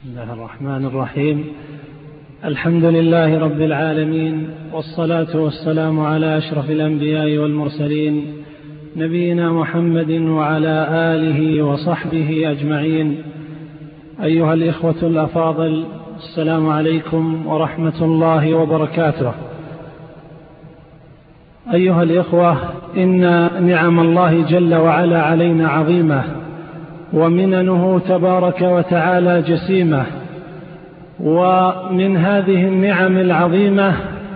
بسم الله الرحمن الرحيم. الحمد لله رب العالمين والصلاة والسلام على أشرف الأنبياء والمرسلين نبينا محمد وعلى آله وصحبه أجمعين. أيها الإخوة الأفاضل السلام عليكم ورحمة الله وبركاته. أيها الإخوة إن نعم الله جل وعلا علينا عظيمة. ومننه تبارك وتعالى جسيمة. ومن هذه النعم العظيمة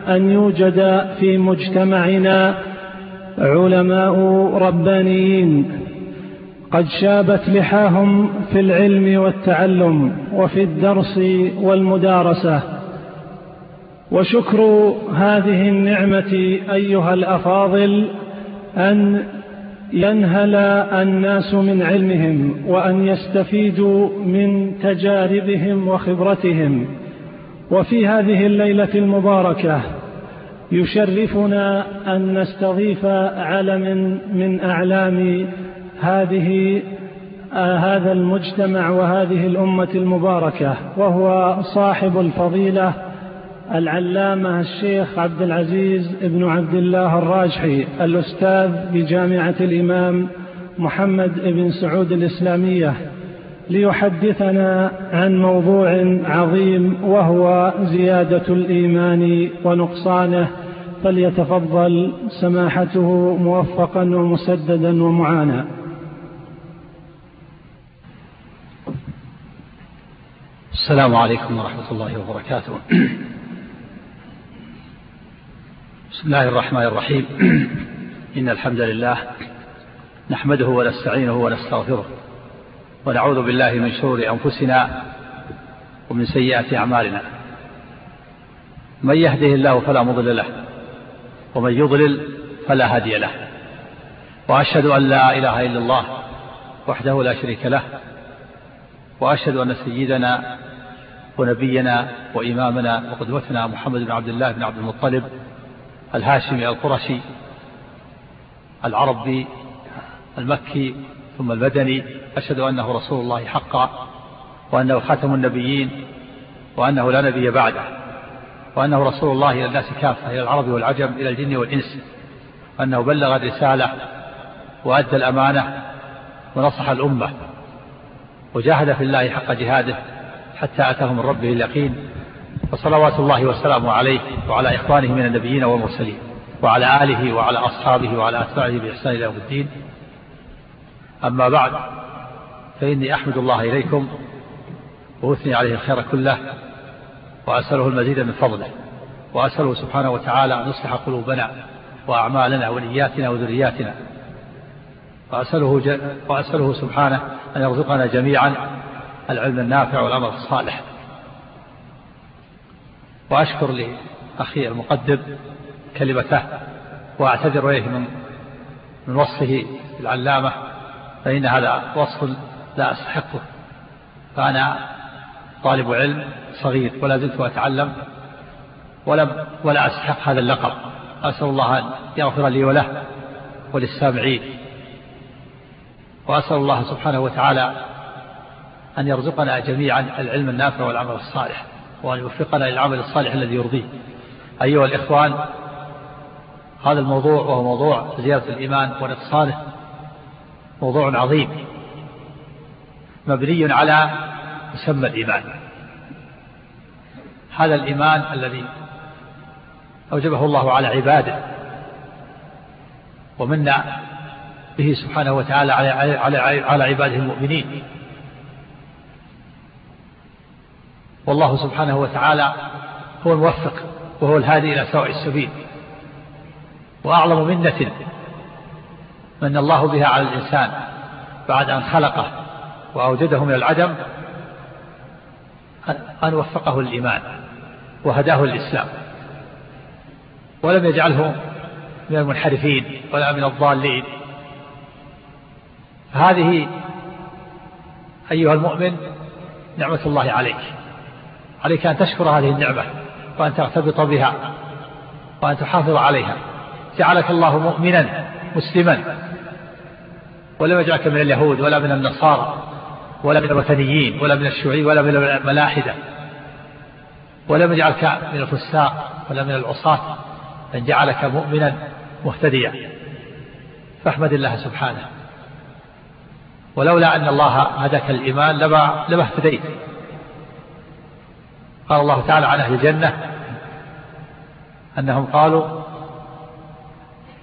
أن يوجد في مجتمعنا علماء ربانيين. قد شابت لحاهم في العلم والتعلم وفي الدرس والمدارسة. وشكر هذه النعمة أيها الأفاضل أن ينهل الناس من علمهم وأن يستفيدوا من تجاربهم وخبرتهم. وفي هذه الليلة المباركة يشرفنا أن نستضيف علم من أعلام هذه هذا المجتمع وهذه الأمة المباركة وهو صاحب الفضيلة العلامة الشيخ عبد العزيز بن عبد الله الراجحي الأستاذ بجامعة الإمام محمد بن سعود الإسلامية ليحدثنا عن موضوع عظيم وهو زيادة الإيمان ونقصانه فليتفضل سماحته موفقا ومسددا ومعانا. السلام عليكم ورحمة الله وبركاته. بسم الله الرحمن الرحيم. إن الحمد لله نحمده ونستعينه ونستغفره ونعوذ بالله من شرور أنفسنا ومن سيئات أعمالنا. من يهده الله فلا مضل له ومن يضلل فلا هادي له. وأشهد أن لا إله إلا الله وحده لا شريك له. وأشهد أن سيدنا ونبينا وإمامنا وقدوتنا محمد بن عبد الله بن عبد المطلب الهاشمي القرشي العربي المكي ثم المدني أشهد أنه رسول الله حقا وأنه خاتم النبيين وأنه لا نبي بعده وأنه رسول الله إلى الناس كافة إلى العرب والعجم إلى الجن والإنس وأنه بلغ الرسالة وأدى الأمانة ونصح الأمة وجاهد في الله حق جهاده حتى أتاه من ربه اليقين. فصلوات الله وسلامه عليه وعلى إخوانه من النبيين والمرسلين وعلى آله وعلى أصحابه وعلى أتباعه بإحسان إلى يوم الدين أما بعد فإني أحمد الله إليكم وأثني عليه الخير كله وأسأله المزيد من فضله وأسأله سبحانه وتعالى أن يصلح قلوبنا وأعمالنا ونياتنا وذرياتنا وأسأله. وأسأله سبحانه أن يرزقنا جميعا العلم النافع والعمل الصالح وأشكر لأخي المقدم كلمته وأعتذر إليه من من وصفه العلامة فإن هذا وصف لا أستحقه. فأنا طالب علم صغير ولا زلت أتعلم ولم ولا أستحق هذا اللقب. أسأل الله أن يغفر لي وله وللسامعين. وأسأل الله سبحانه وتعالى أن يرزقنا جميعا العلم النافع والعمل الصالح. وأن يوفقنا للعمل الصالح الذي يرضيه. أيها الإخوان هذا الموضوع وهو موضوع زيادة الإيمان ونقصانه موضوع عظيم مبني على مسمى الإيمان. هذا الإيمان الذي أوجبه الله على عباده ومنا به سبحانه وتعالى على, على عباده المؤمنين. والله سبحانه وتعالى هو الموفق وهو الهادي إلى سواء السبيل. وأعظم منة من الله بها على الإنسان بعد أن خلقه وأوجده من العدم أن وفقه الإيمان وهداه الإسلام. ولم يجعله من المنحرفين ولا من الضالين. هذه أيها المؤمن نعمة الله عليك. عليك أن تشكر هذه النعمة وأن ترتبط بها وأن تحافظ عليها. جعلك الله مؤمنا مسلما. ولم يجعلك من اليهود ولا من النصارى ولا من الوثنيين ولا من الشيوعيين ولا من الملاحدة. ولم يجعلك من الفساق ولا من العصاة بل جعلك مؤمنا مهتديا. فاحمد الله سبحانه. ولولا أن الله هداك الإيمان لما لما اهتديت. قال الله تعالى عن أهل الجنة أنهم قالوا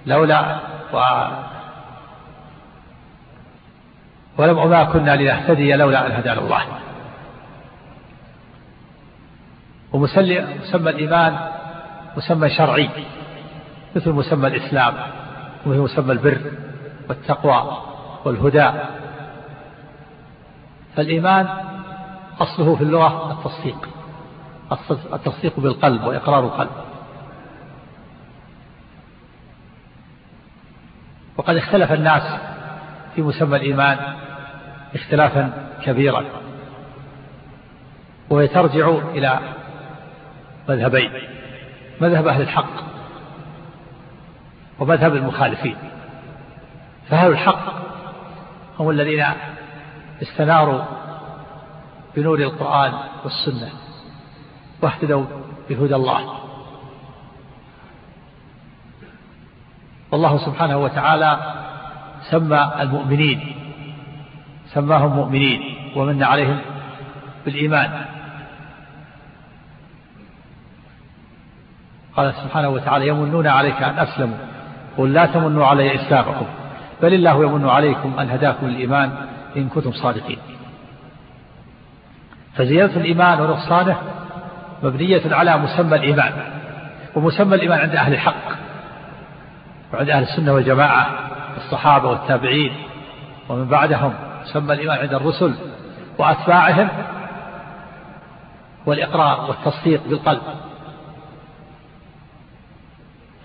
لولا و ولم وما كنا لنهتدي لولا أن هدانا الله. ومسمى الإيمان مسمى شرعي مثل مسمى الإسلام ومثل مسمى البر والتقوى والهدى. فالإيمان أصله في اللغة التصديق. التصديق بالقلب وإقرار القلب. وقد اختلف الناس في مسمى الإيمان اختلافا كبيرا ويترجع إلى مذهبين مذهب أهل الحق ومذهب المخالفين. فأهل الحق هم الذين استناروا بنور القرآن والسنة. واهتدوا بهدى الله. والله سبحانه وتعالى سمى المؤمنين سماهم مؤمنين ومن عليهم بالإيمان. قال سبحانه وتعالى يمنون عليك أن أسلموا قل لا تمنوا علي إسلامكم بل الله يمن عليكم أن هداكم الإيمان إن كنتم صادقين. فزيادة الإيمان ونقصانه مبنية على مسمى الإيمان ومسمى الإيمان عند أهل الحق وعند أهل السنة والجماعة الصحابة والتابعين ومن بعدهم مسمى الإيمان عند الرسل وأتباعهم والإقرار والتصديق بالقلب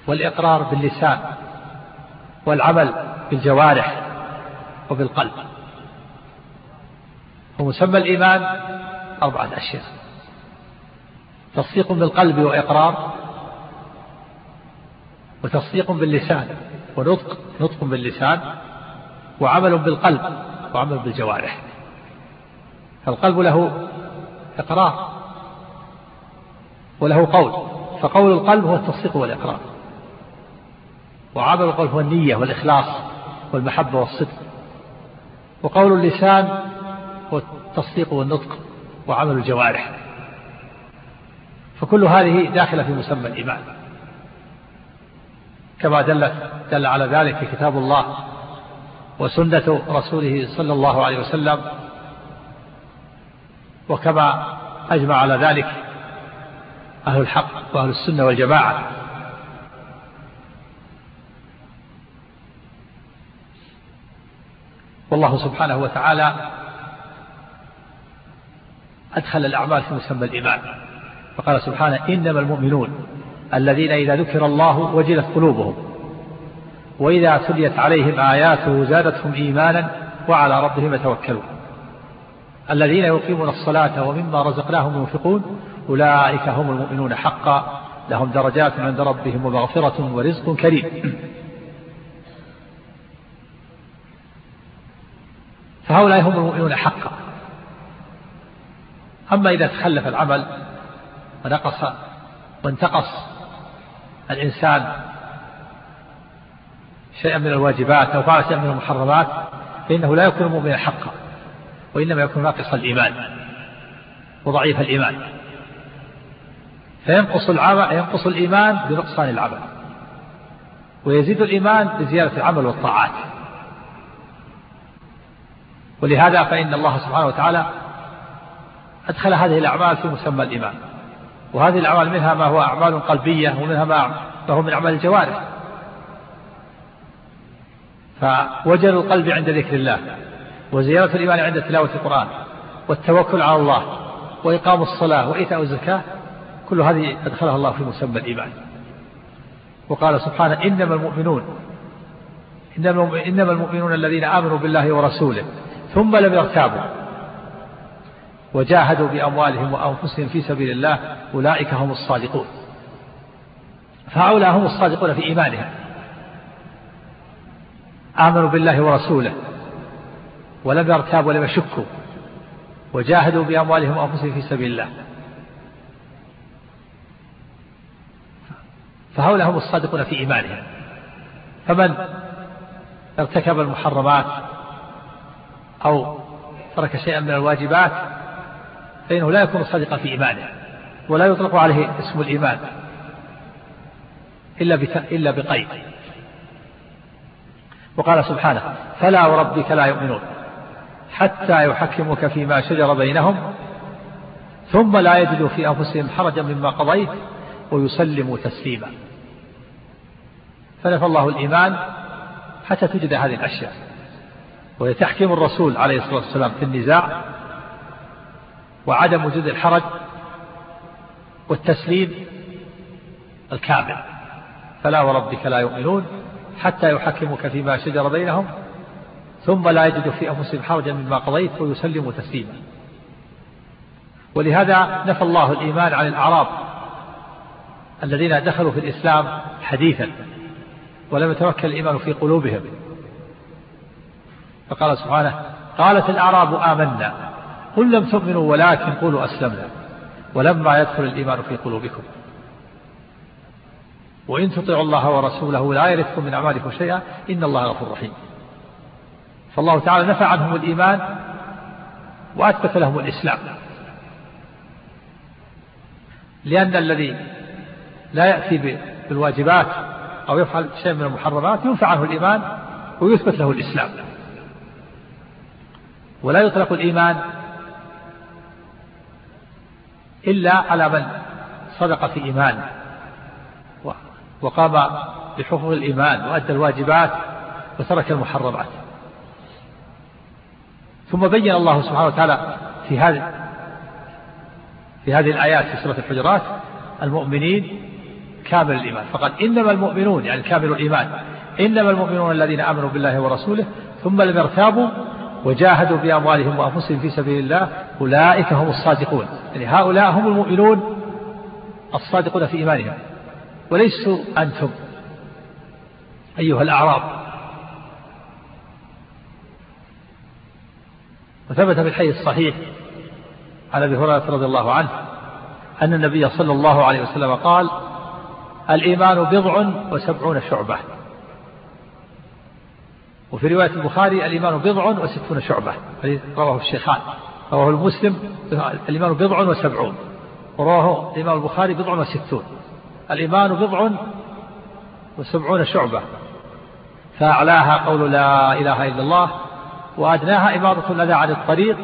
والإقرار باللسان والعمل بالجوارح وبالقلب. ومسمى الإيمان أربعة أشياء. تصديق بالقلب وإقرار وتصديق باللسان ونطق نطق باللسان وعمل بالقلب وعمل بالجوارح. فالقلب له إقرار وله قول فقول القلب هو التصديق والإقرار. وعمل القلب هو النية والإخلاص والمحبة والصدق. وقول اللسان هو التصديق والنطق وعمل الجوارح. فكل هذه داخلة في مسمى الإيمان. كما دلت دل على ذلك في كتاب الله وسنة رسوله صلى الله عليه وسلم وكما أجمع على ذلك أهل الحق وأهل السنة والجماعة. والله سبحانه وتعالى أدخل الأعمال في مسمى الإيمان. فقال سبحانه إنما المؤمنون الذين إذا ذكر الله وجلت قلوبهم وإذا تليت عليهم آياته زادتهم إيمانا وعلى ربهم يتوكلون. الذين يقيمون الصلاة ومما رزقناهم ينفقون أولئك هم المؤمنون حقا لهم درجات عند ربهم ومغفرة ورزق كريم. فهؤلاء هم المؤمنون حقا. أما إذا تخلف العمل ونقص وانتقص الإنسان شيئا من الواجبات أو فعل شيئا من المحرمات فإنه لا يكون مؤمنا حقا وإنما يكون ناقص الإيمان وضعيف الإيمان. فينقص العمل ينقص الإيمان بنقصان العمل ويزيد الإيمان بزيادة العمل والطاعات. ولهذا فإن الله سبحانه وتعالى أدخل هذه الأعمال في مسمى الإيمان. وهذه الأعمال منها ما هو أعمال قلبية ومنها ما هو من أعمال الجوارح. فوجل القلب عند ذكر الله وزيارة الإيمان عند تلاوة القرآن والتوكل على الله وإقام الصلاة وإيتاء الزكاة كل هذه أدخلها الله في مسمى الإيمان. وقال سبحانه إنما المؤمنون إنما المؤمنون الذين آمنوا بالله ورسوله ثم لم يرتابوا. وجاهدوا بأموالهم وأنفسهم في سبيل الله أولئك هم الصادقون. فهؤلاء هم الصادقون في إيمانهم. آمنوا بالله ورسوله ولم يرتابوا ولم يشكوا وجاهدوا بأموالهم وأنفسهم في سبيل الله. فهؤلاء هم الصادقون في إيمانهم. فمن ارتكب المحرمات أو ترك شيئا من الواجبات فإنه لا يكون صادقا في إيمانه ولا يطلق عليه اسم الإيمان إلا إلا بقيد. وقال سبحانه فلا وربك لا يؤمنون حتى يحكموك فيما شجر بينهم ثم لا يجدوا في أنفسهم حرجا مما قضيت ويسلموا تسليما. فنفى الله الإيمان حتى تجد هذه الأشياء. وهي تحكيم الرسول عليه الصلاة والسلام في النزاع وعدم وجود الحرج والتسليم الكامل. فلا وربك لا يؤمنون حتى يحكموك فيما شجر بينهم ثم لا يجدوا في أنفسهم حرجا مما قضيت ويسلموا تسليما. ولهذا نفى الله الإيمان عن الأعراب الذين دخلوا في الإسلام حديثا ولم يتمكن الإيمان في قلوبهم. فقال سبحانه قالت الأعراب آمنا. قل لم تؤمنوا ولكن قولوا أسلمنا. ولما يدخل الإيمان في قلوبكم. وإن تطيعوا الله ورسوله لا يلدكم من أعمالكم شيئا إن الله غفور رحيم. فالله تعالى نفى عنهم الإيمان وأثبت لهم الإسلام. لأن الذي لا يأتي بالواجبات أو يفعل شيء من المحرمات ينفى عنه الإيمان ويثبت له الإسلام. ولا يطلق الإيمان إلا على من صدق في إيمانه وقام بحفظ الإيمان وأدى الواجبات وترك المحرمات. ثم بين الله سبحانه وتعالى في هذه في هذه الآيات في سورة الحجرات المؤمنين كامل الإيمان. فقال إنما المؤمنون يعني كامل الإيمان. إنما المؤمنون الذين آمنوا بالله ورسوله ثم لم يرتابوا وجاهدوا بأموالهم وأنفسهم في سبيل الله أولئك هم الصادقون. يعني هؤلاء هم المؤمنون الصادقون في إيمانهم. وليسوا أنتم أيها الأعراب. وثبت في الحديث الصحيح عن أبي هريرة رضي الله عنه أن النبي صلى الله عليه وسلم قال الإيمان بضع وسبعون شعبة. وفي رواية البخاري الإيمان بضع وستون شعبة. رواه الشيخان. رواه المسلم الإيمان بضع وسبعون. ورواه الامام البخاري بضع وستون. الإيمان بضع وسبعون شعبة. فأعلاها قول لا إله إلا الله وأدناها إمارة الأذى عن الطريق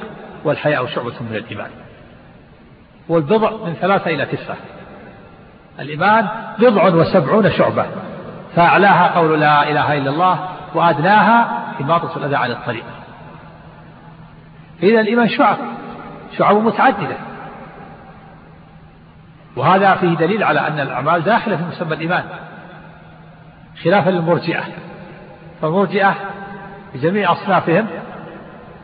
والحياء شعبة من الإيمان. والبضع من ثلاثة إلى تسعة. الإيمان بضع وسبعون شعبة. فأعلاها قول لا إله إلا الله وأدناها إماطة الأذى عن الطريق. إذا الإيمان شعب شعب متعددة. وهذا فيه دليل على أن الأعمال داخلة في مسمى الإيمان خلافا للمرجئة. فالمرجئة بجميع أصنافهم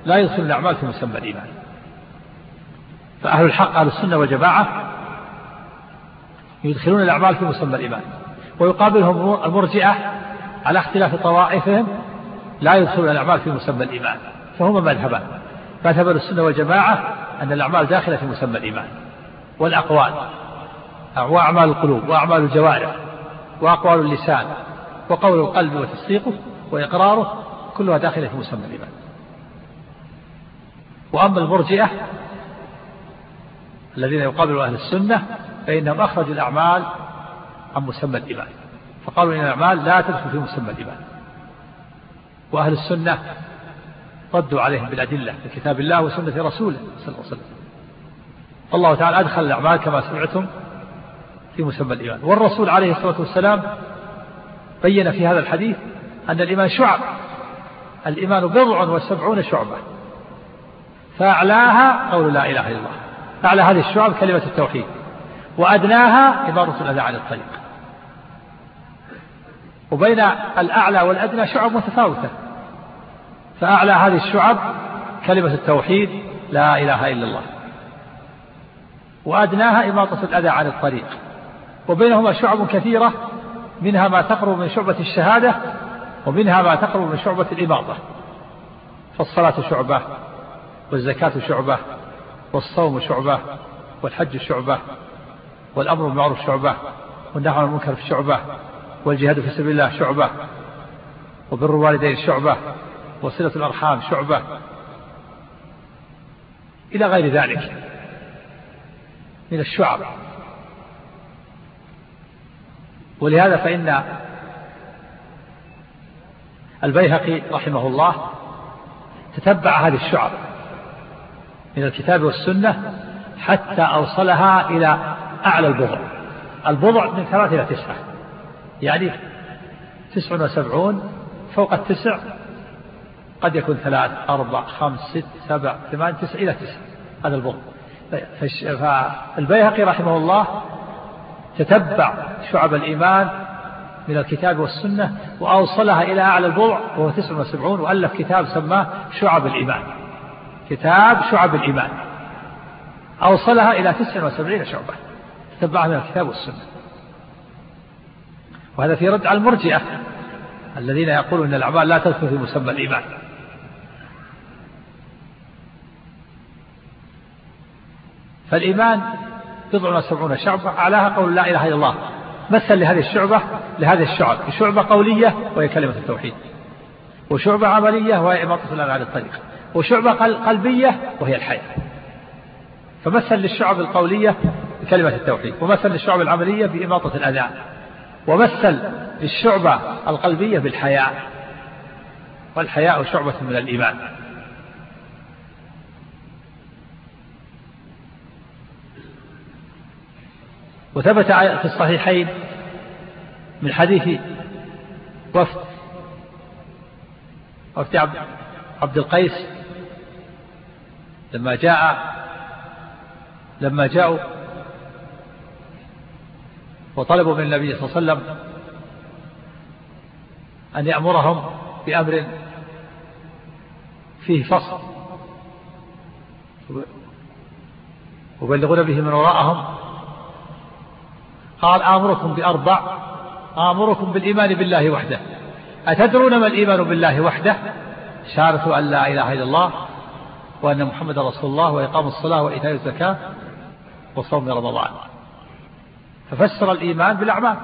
لا يدخل الأعمال في مسمى الإيمان. فأهل الحق أهل السنة والجماعة يدخلون الأعمال في مسمى الإيمان. ويقابلهم المرجئة على اختلاف طوائفهم لا يدخلون الأعمال في مسمى الإيمان فهما مذهبان فاعتبر السنة والجماعة أن الأعمال داخلة في مسمى الإيمان والأقوال وأعمال القلوب وأعمال الجوارح وأقوال اللسان وقول القلب وتصديقه وإقراره كلها داخلة في مسمى الإيمان. وأما المرجئة الذين يقابلوا أهل السنة فإنهم أخرجوا الأعمال عن مسمى الإيمان. فقالوا إن الأعمال لا تدخل في مسمى الإيمان. وأهل السنة ردوا عليهم بالأدلة في كتاب الله وسنة رسوله صلى الله عليه وسلم. الله تعالى أدخل الأعمال كما سمعتم في مسمى الإيمان. والرسول عليه الصلاة والسلام بين في هذا الحديث أن الإيمان شعب. الإيمان بضع وسبعون شعبة. فأعلاها قول لا إله إلا الله. أعلى هذه الشعب كلمة التوحيد. وأدناها إمارة الأذى عن الطريق. وبين الأعلى والأدنى شعب متفاوتة. فأعلى هذه الشعب كلمة التوحيد لا إله إلا الله. وأدناها إماطة الأذى عن الطريق. وبينهما شعب كثيرة منها ما تقرب من شعبة الشهادة ومنها ما تقرب من شعبة الإماطة. فالصلاة شعبة والزكاة شعبة والصوم شعبة والحج شعبة والأمر بالمعروف شعبة والنهي عن المنكر شعبة والجهاد في سبيل الله شعبة وبر الوالدين شعبة وصلة الأرحام شعبة. إلى غير ذلك من الشعب. ولهذا فإن البيهقي رحمه الله تتبع هذه الشعب من الكتاب والسنة حتى أوصلها إلى أعلى البضع. البضع من ثلاثة إلى تسعة. يعني تسع وسبعون فوق التسع قد يكون ثلاث أربع خمس ست سبع ثمان تسع إلى تسع. هذا البضع فالبيهقي رحمه الله تتبع شعب الإيمان من الكتاب والسنة وأوصلها إلى أعلى البضع وهو تسع وسبعون وألف كتاب سماه شعب الإيمان. كتاب شعب الإيمان. أوصلها إلى تسع وسبعين شعبة تتبعها من الكتاب والسنة. وهذا في رد على المرجئة الذين يقولون أن الأعمال لا تدخل في مسمى الإيمان. فالإيمان بضع وسبعون شعبة أعلاها قول لا إله إلا الله. مثل لهذه الشعبة لهذه الشعب. شعبة قولية وهي كلمة التوحيد. وشعبة عملية وهي إماطة الأذى عن الطريق. وشعبة قلبية وهي الحياة. فمثل للشعب القولية بكلمة التوحيد. ومثل للشعب العملية بإماطة الأذى ومثل للشعبة القلبية بالحياء. والحياء شعبة من الإيمان. وثبت في الصحيحين من حديث وفد وفد عبد القيس لما جاء لما جاءوا وطلبوا من النبي صلى الله عليه وسلم أن يأمرهم بأمر فيه فصل. وبلغون به من وراءهم قال آمركم بأربع آمركم بالإيمان بالله وحده. أتدرون ما الإيمان بالله وحده؟ شهادة أن لا إله إلا الله وأن محمد رسول الله وإقام الصلاة وإيتاء الزكاة وصوم رمضان. ففسر الإيمان بالأعمال.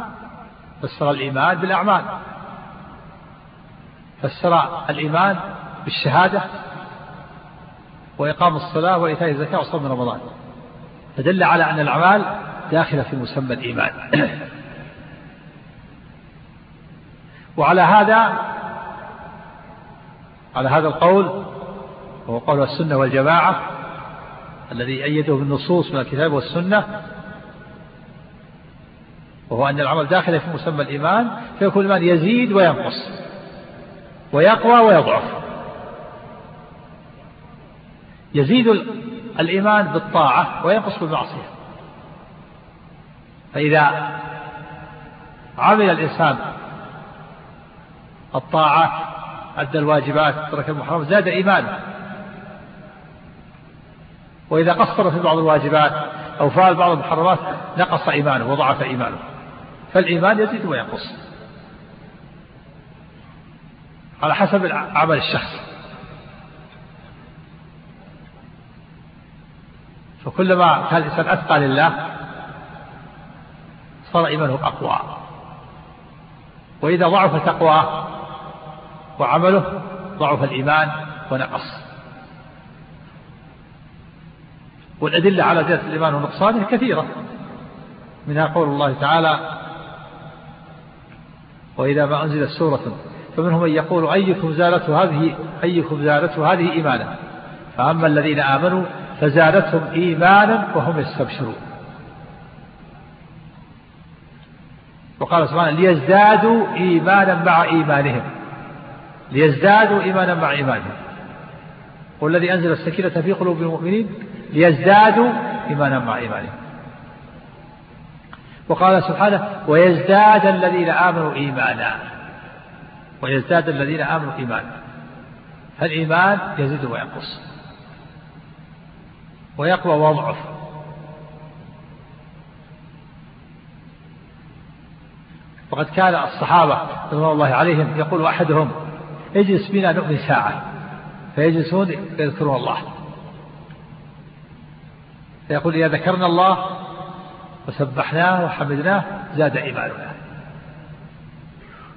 فسر الإيمان بالأعمال. فسر الإيمان بالشهادة وإقام الصلاة وإيتاء الزكاة وصوم رمضان. فدل على أن الأعمال داخلة في مسمى الإيمان. وعلى هذا على هذا القول وهو قول السنة والجماعة الذي أيده بالنصوص من الكتاب والسنة وهو أن العمل داخل في مسمى الإيمان فيكون الإيمان يزيد وينقص ويقوى ويضعف. يزيد الإيمان بالطاعة وينقص بالمعصية. فإذا عمل الإنسان الطاعات أدى الواجبات ترك المحرمات زاد إيمانه. وإذا قصر في بعض الواجبات أو فعل بعض المحرمات نقص إيمانه وضعف إيمانه. فالإيمان يزيد وينقص على حسب عمل الشخص. فكلما كان الإنسان أتقى لله صار إيمانه أقوى. وإذا ضعف تقواه وعمله ضعف الإيمان ونقص. والأدلة على زيادة الإيمان ونقصانه كثيرة. منها قول الله تعالى وإذا ما أنزلت سورة فمنهم من يقول أيكم زالته هذه أيكم زالته هذه إيمانا. فأما الذين آمنوا فزادتهم إيمانا وهم يستبشرون. وقال سبحانه ليزدادوا إيمانا مع إيمانهم. ليزدادوا إيمانا مع إيمانهم. والذي أنزل السكينة في قلوب المؤمنين ليزدادوا إيمانا مع إيمانهم. وقال سبحانه ويزداد الذين آمنوا إيمانا. ويزداد الذين آمنوا إيمانا. فالإيمان يزيد وينقص. ويقوى ويضعف وقد كان الصحابة رضوان الله عليهم يقول أحدهم اجلس بنا نؤمن ساعة. فيجلسون يذكرون الله. فيقول إذا ذكرنا الله وسبحناه وحمدناه زاد إيماننا.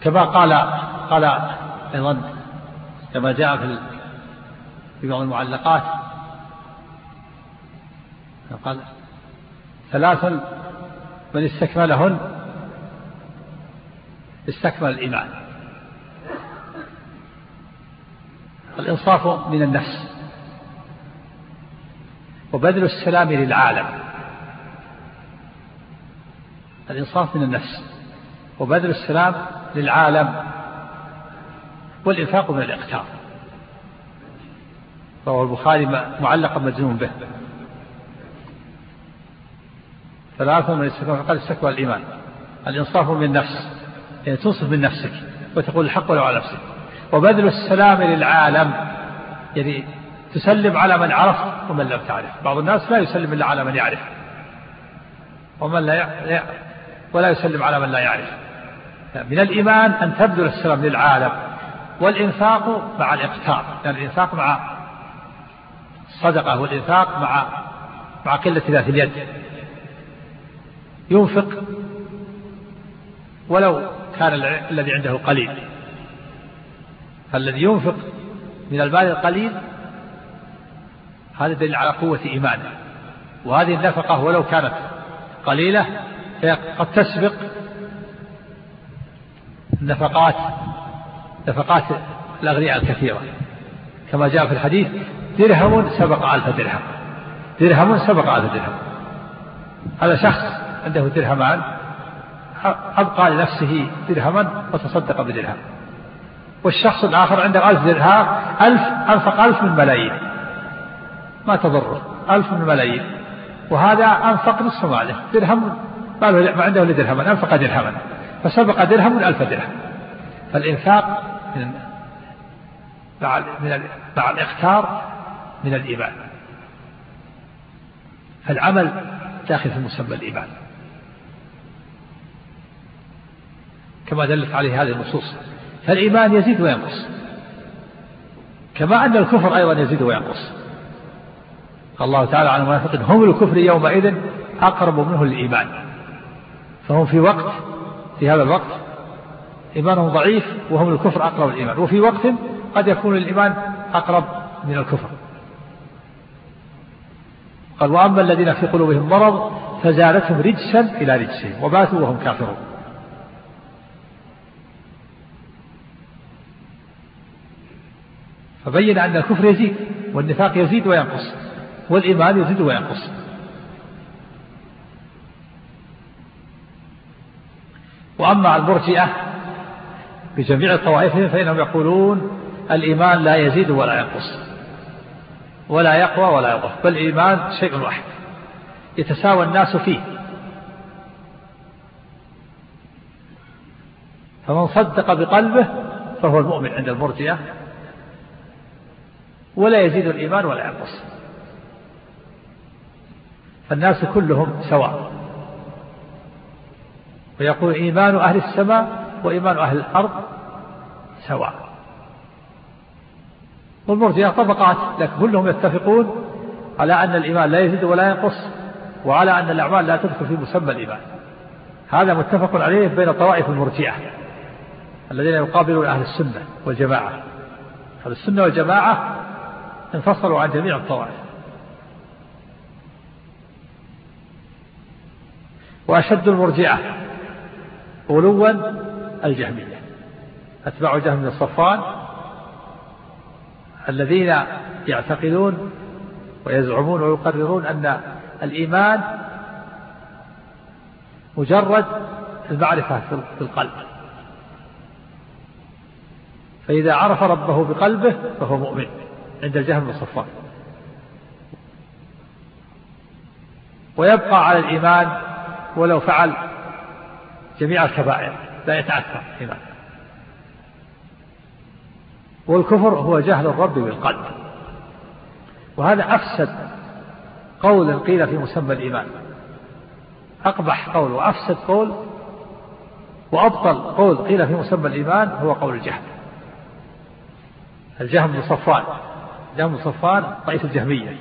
كما قال قال أيضا كما جاء في في بعض المعلقات قال ثلاث من استكملهن استكمل الإيمان. الإنصاف من النفس وبذل السلام للعالم. الإنصاف من النفس وبذل السلام للعالم والإنفاق من الإقتار. رواه البخاري معلقا مجزوم به. ثلاثة من استكمال قد استكمل الإيمان. الإنصاف من النفس يعني تنصف من نفسك وتقول الحق ولو على نفسك. وبذل السلام للعالم يعني تسلم على من عرفت ومن لم تعرف. بعض الناس لا يسلم إلا على من يعرف. ومن لا يعرف ولا يسلم على من لا يعرف. من الإيمان أن تبذل السلام للعالم والإنفاق مع الإقتار. يعني الإنفاق مع الصدقة والإنفاق مع مع قلة ذات اليد. ينفق ولو كان الذي عنده قليل. فالذي ينفق من المال القليل هذا دليل على قوة إيمانه. وهذه النفقة ولو كانت قليلة قد تسبق نفقات نفقات الأغنياء الكثيرة. كما جاء في الحديث درهم سبق ألف درهم. درهم سبق ألف درهم. هذا شخص عنده درهمان أبقى لنفسه درهما وتصدق بدرهم. والشخص الآخر عنده ألف درهم ألف أنفق ألف من ملايين. ما تضره ألف من ملايين. وهذا أنفق نصف ماله درهم ما, ما عنده إلا درهما أنفق درهما فسبق درهم ألف درهم. فالإنفاق من مع من مع الإختار من الإيمان. فالعمل داخل في مسمى الإيمان. كما دلت عليه هذه النصوص. فالإيمان يزيد وينقص. كما أن الكفر أيضا يزيد وينقص. الله تعالى عن المنافقين هم الكفر يومئذ أقرب منه للإيمان. فهم في وقت في هذا الوقت إيمانهم ضعيف وهم الكفر أقرب الإيمان وفي وقت قد يكون الإيمان أقرب من الكفر. قال وأما الذين في قلوبهم مرض فزادتهم رجسا إلى رجسهم وباتوا وهم كافرون. فبين أن الكفر يزيد والنفاق يزيد وينقص والإيمان يزيد وينقص. وأما المرجئة بجميع طوائفهم فإنهم يقولون الإيمان لا يزيد ولا ينقص. ولا يقوى ولا يضعف بل الإيمان شيء واحد يتساوى الناس فيه. فمن صدق بقلبه فهو المؤمن عند المرجئة ولا يزيد الإيمان ولا ينقص. فالناس كلهم سواء. ويقول إيمان أهل السماء وإيمان أهل الأرض سواء. والمرجئة طبقات لكن كلهم يتفقون على أن الإيمان لا يزيد ولا ينقص وعلى أن الأعمال لا تدخل في مسمى الإيمان. هذا متفق عليه بين طوائف المرجئة الذين يقابلون أهل السنة والجماعة. أهل السنة والجماعة انفصلوا عن جميع الطوائف. وأشد المرجئة غلوا الجهمية أتباع جهم بن الصفان الذين يعتقدون ويزعمون ويقررون أن الإيمان مجرد المعرفة في القلب. فإذا عرف ربه بقلبه فهو مؤمن عند الجهم بن صفان ويبقى على الإيمان ولو فعل جميع الكبائر لا يتأثر إيمان والكفر هو جهل الرب بالقلب. وهذا أفسد قول قيل في مسمى الإيمان. أقبح قول وأفسد قول وأبطل قول قيل في مسمى الإيمان هو قول الجهل. الجهم بن صفوان جهم بن صفوان رئيس الجهمية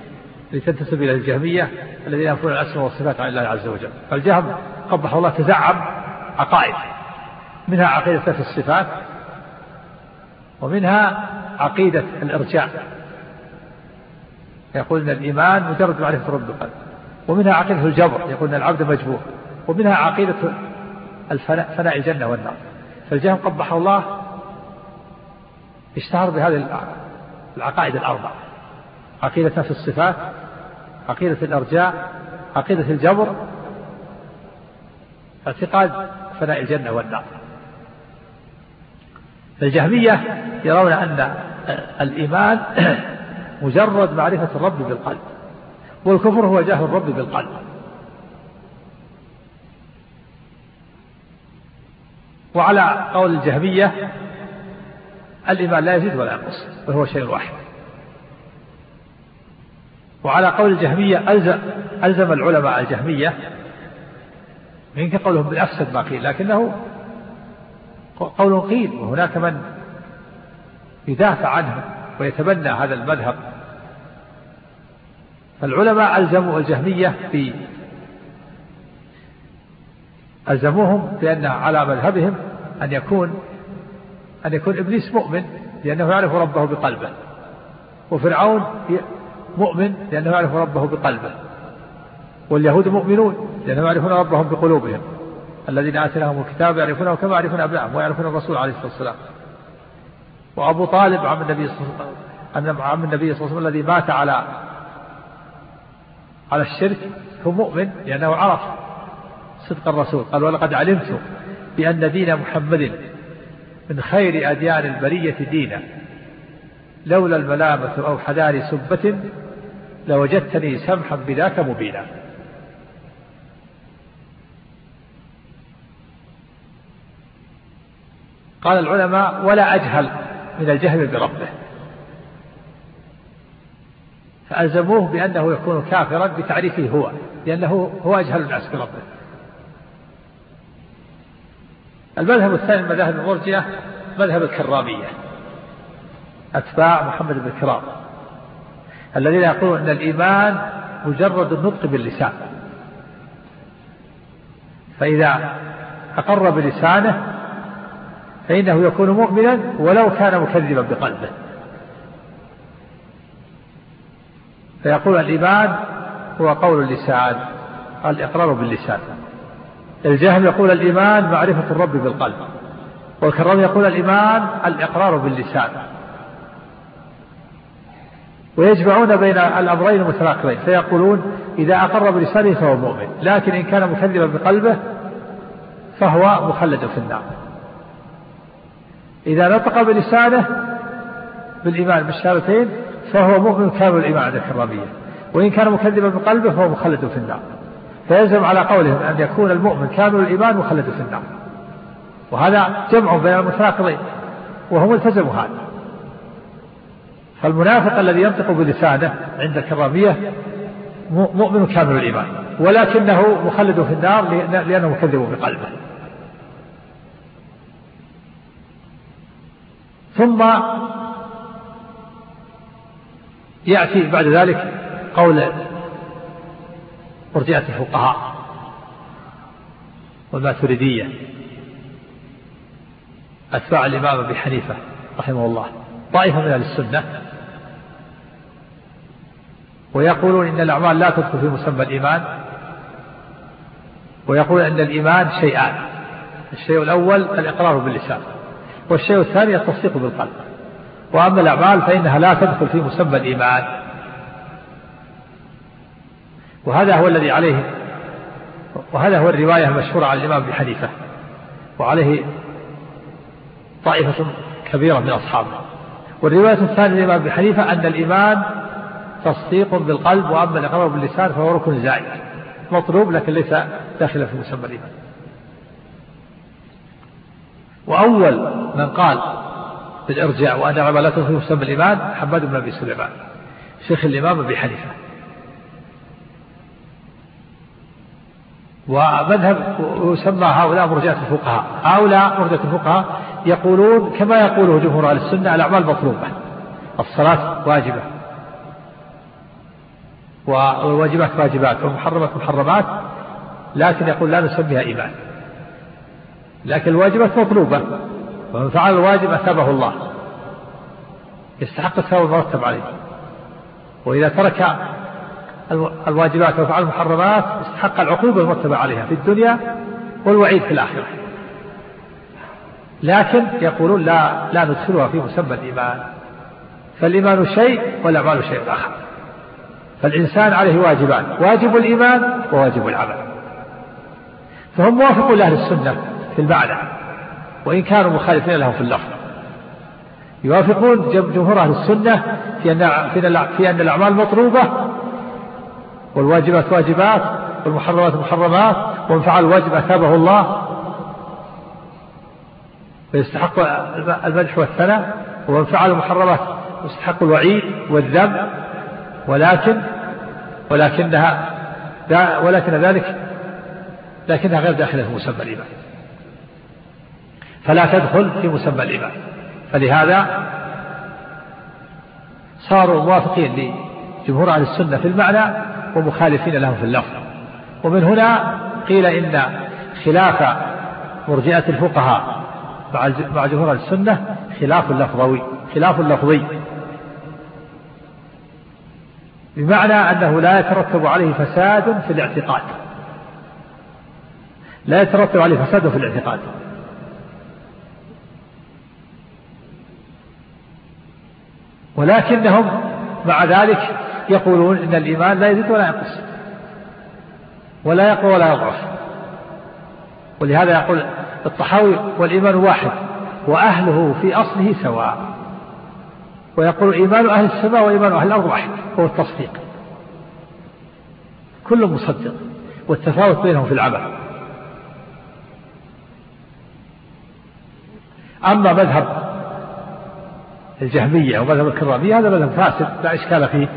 لتنتسب إلى الجهمية الذين ينفون الأسماء والصفات عن الله عز وجل. فالجهم قبح الله تزعم عقائد. منها عقيدة في الصفات ومنها عقيدة الإرجاء. يقول أن الإيمان مجرد معرفة رب القلب. ومنها عقيدة الجبر يقول أن العبد مجبور. ومنها عقيدة الفناء فناء الجنة والنار. فالجهم قبحه الله اشتهر بهذه العقائد الأربع عقيدة في الصفات عقيدة الإرجاء عقيدة الجبر اعتقاد فناء الجنة والنار. الجهمية يرون أن الإيمان مجرد معرفة الرب بالقلب والكفر هو جهل الرب بالقلب. وعلى قول الجهمية الإيمان لا يزيد ولا ينقص بل هو شيء واحد. وعلى قول الجهمية ألزم, ألزم العلماء الجهمية من قولهم بالأفسد ما قيل لكنه قول قيل وهناك من يدافع عنه ويتبنى هذا المذهب. فالعلماء ألزموا الجهمية في ألزموهم بأن على مذهبهم أن يكون أن يكون إبليس مؤمن لأنه يعرف ربه بقلبه وفرعون مؤمن لأنه يعرف ربه بقلبه واليهود مؤمنون لأنهم يعرفون ربهم بقلوبهم. الذين آتيناهم الكتاب يعرفونه كما يعرفون أبنائهم ويعرفون الرسول عليه الصلاة والسلام. وأبو طالب عم النبي صلى الله عليه وسلم عم النبي صلى الله عليه وسلم الذي مات على على الشرك هو مؤمن لأنه عرف صدق الرسول. قال ولقد علمت بأن دين محمد من خير أديان البرية دينا. لولا الملامة أو حذار سبة لوجدتني سمحا بذاك مبينا. قال العلماء ولا أجهل من الجهل بربه. فألزموه بأنه يكون كافرا بتعريفه هو لأنه هو أجهل الناس بربه. المذهب الثاني من مذاهب المرجئة مذهب الكرامية أتباع محمد بن كرام الذين يقولون أن الإيمان مجرد النطق باللسان. فإذا أقر بلسانه فإنه يكون مؤمنا ولو كان مكذبا بقلبه. فيقول الإيمان هو قول اللسان الإقرار باللسان. الجهم يقول الإيمان معرفة الرب بالقلب والكرام يقول الإيمان الإقرار باللسان. ويجمعون بين الأمرين المتناقضين فيقولون إذا أقر بلسانه فهو مؤمن لكن إن كان مكذبا بقلبه فهو مخلد في النار. إذا نطق بلسانه بالإيمان بالشهادتين فهو مؤمن كامل الإيمان عند الكرامية وإن كان مكذبا بقلبه فهو مخلد في النار. فيلزم على قولهم أن يكون المؤمن كامل الإيمان مخلد في النار. وهذا جمع بين المتناقضين وهم التزموا هذا. فالمنافق الذي ينطق بلسانه عند الكرامية مؤمن كامل الإيمان. ولكنه مخلد في النار لأنه مكذب بقلبه. ثم يأتي بعد ذلك قول مرجئة الفقهاء والماتريدية. أتباع الإمام أبي حنيفة رحمه الله. طائفة من أهل السنة. ويقولون إن الأعمال لا تدخل في مسمى الإيمان. ويقول أن الإيمان شيئان. الشيء الأول الإقرار باللسان. والشيء الثاني التصديق بالقلب. وأما الأعمال فإنها لا تدخل في مسمى الإيمان. وهذا هو الذي عليه وهذا هو الرواية المشهورة عن الإمام أبي حنيفة. وعليه طائفة كبيرة من أصحابه. والرواية الثانية للإمام أبي حنيفة أن الإيمان تصديق بالقلب وأما الإقرار باللسان فهو ركن زائد مطلوب لكن ليس داخلا في مسمى الإيمان. وأول من قال بالإرجاع وأن العلماء لا تدخل مسمى الإيمان حماد بن أبي سليمان شيخ الإمام أبي حنيفة. ومذهب يسمى هؤلاء مرجعة الفقهاء. هؤلاء مرجعة الفقهاء يقولون كما يقوله جمهور أهل السنة الأعمال مطلوبة الصلاة واجبة والواجبات واجبات والمحرمات محرمات لكن يقول لا نسميها إيمان. لكن الواجبات مطلوبة. ومن فعل الواجب أثابه الله. يستحق الثواب المرتب عليه. وإذا ترك الواجبات وفعل المحرمات استحق العقوبة المرتبة عليها في الدنيا والوعيد في الآخرة. لكن يقولون لا لا ندخلها في مسمى الإيمان. فالإيمان شيء والأعمال شيء آخر. فالإنسان عليه واجبان واجب الإيمان وواجب العمل. فهم موافقون لأهل السنة. في المعنى وإن كانوا مخالفين لهم في اللفظ. يوافقون جمهور أهل السنة في أن في أن الأعمال مطلوبة والواجبات واجبات والمحرمات محرمات ومن فعل الواجب أثابه الله. ويستحق المدح والثناء ومن فعل المحرمات يستحق الوعيد والذم. ولكن ولكنها ولكن ذلك لكنها غير داخلة في مسمى الإيمان. فلا تدخل في مسمى الإيمان. فلهذا صاروا موافقين لجمهور أهل السنة في المعنى ومخالفين لهم في اللفظ. ومن هنا قيل إن خلاف مرجئة الفقهاء مع جمهور أهل السنة خلاف لفظوي خلاف لفظي. بمعنى أنه لا يترتب عليه فساد في الاعتقاد. لا يترتب عليه فساد في الاعتقاد. ولكنهم مع ذلك يقولون إن الإيمان لا يزيد ولا ينقص. ولا يقوى ولا يضعف. ولهذا يقول الطحاوي والإيمان واحد وأهله في أصله سواء. ويقول إيمان أهل السماء وإيمان أهل الأرض واحد هو التصديق. كل مصدق. والتفاوت بينهم في العمل. أما مذهب الجهمية ومذهب الكرامية هذا مذهب فاسد لا إشكال فيه.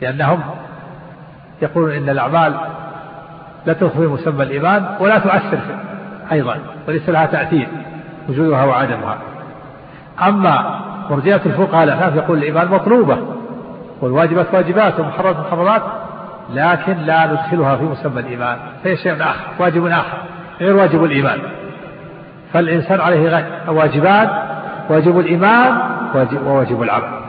لأنهم يقولون إن الأعمال لا تدخل مسمى الإيمان ولا تؤثر أيضا وليس لها تأثير وجودها وعدمها. أما مرجئة الفقهاء الأحناف يقول الإيمان مطلوبة والواجبات واجبات والمحرمات محرمات لكن لا ندخلها في مسمى الإيمان. فهي شيء آخر واجب آخر غير واجب الإيمان. فالإنسان عليه واجبان واجب الإيمان وواجب العمل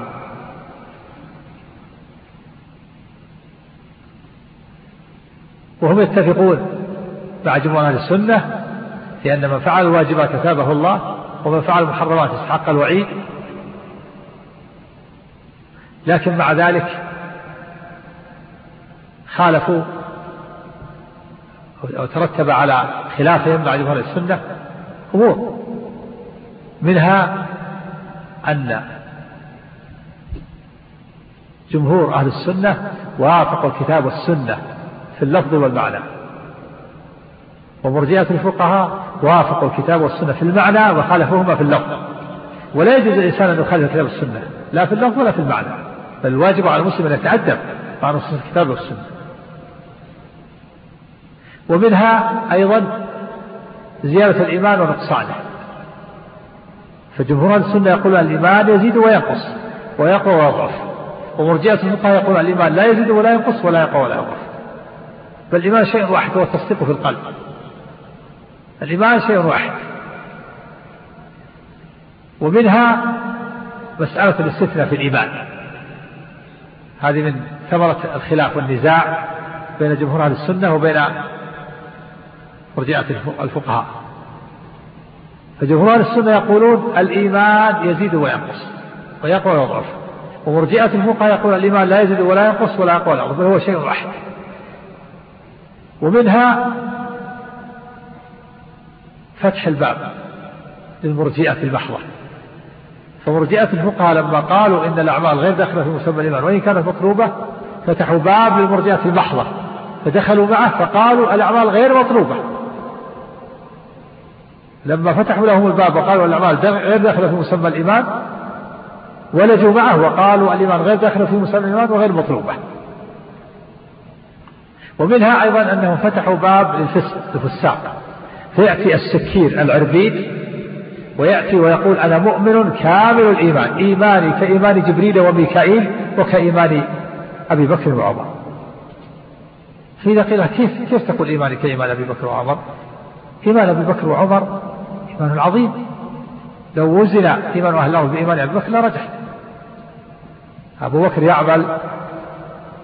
وهم يتفقون مع جمهور أهل السنة في أن من فعل الواجبات أثابه الله ومن فعل المحرمات استحق الوعيد. لكن مع ذلك خالفوا أو ترتب على خلافهم مع جمهور السنة أمور. منها أن جمهور أهل السنة وافقوا الكتاب والسنة في اللفظ والمعنى. ومرجئة الفقهاء وافقوا الكتاب والسنة في المعنى وخالفوهما في اللفظ. ولا يجوز الإنسان أن يخالف الكتاب والسنة لا في اللفظ ولا في المعنى. بل الواجب على المسلم أن يتأدب مع نصوص الكتاب والسنة. ومنها أيضا زيادة الإيمان ونقصانه. فجمهور السنة يقول الإيمان يزيد وينقص ويقوى ويضعف. ومرجئة الفقهاء يقول الإيمان لا يزيد ولا ينقص ولا يقوى ولا يضعف. فالإيمان شيء واحد هو التصديق في القلب. الإيمان شيء واحد. ومنها مسألة الاستثناء في الإيمان. هذه من ثمرة الخلاف والنزاع بين جمهور أهل السنة وبين مرجئة الفقهاء. فجمهور السنة يقولون الإيمان يزيد وينقص ويقوى ويضعف. ومرجئة الفقهاء يقول الإيمان لا يزيد ولا ينقص ولا يقوى ولا يضعف بل هو شيء واحد. ومنها فتح الباب للمرجئة المحضة فمرجئة الفقهاء لما قالوا إن الأعمال غير داخلة في مسمى الإيمان وإن كانت مطلوبة فتحوا باب للمرجئة المحضة فدخلوا معه فقالوا الأعمال غير مطلوبة. لما فتحوا لهم الباب وقالوا الأعمال غير داخلة في مسمى الإيمان ولجوا معه وقالوا الإيمان غير داخلة في مسمى الإيمان وغير مطلوبة. ومنها أيضا أنهم فتحوا باب للفسق الفساق فيأتي السكير العربيد ويأتي ويقول أنا مؤمن كامل الإيمان إيماني كإيمان جبريل وميكائيل وكإيمان أبي بكر وعمر. فإذا قيل كيف كيف تقول إيماني كإيمان أبي بكر وعمر؟ إيمان أبي بكر وعمر إيمان عظيم لو وزن إيمان أهل الأرض بإيمان أبي بكر لرجح. أبو بكر يعمل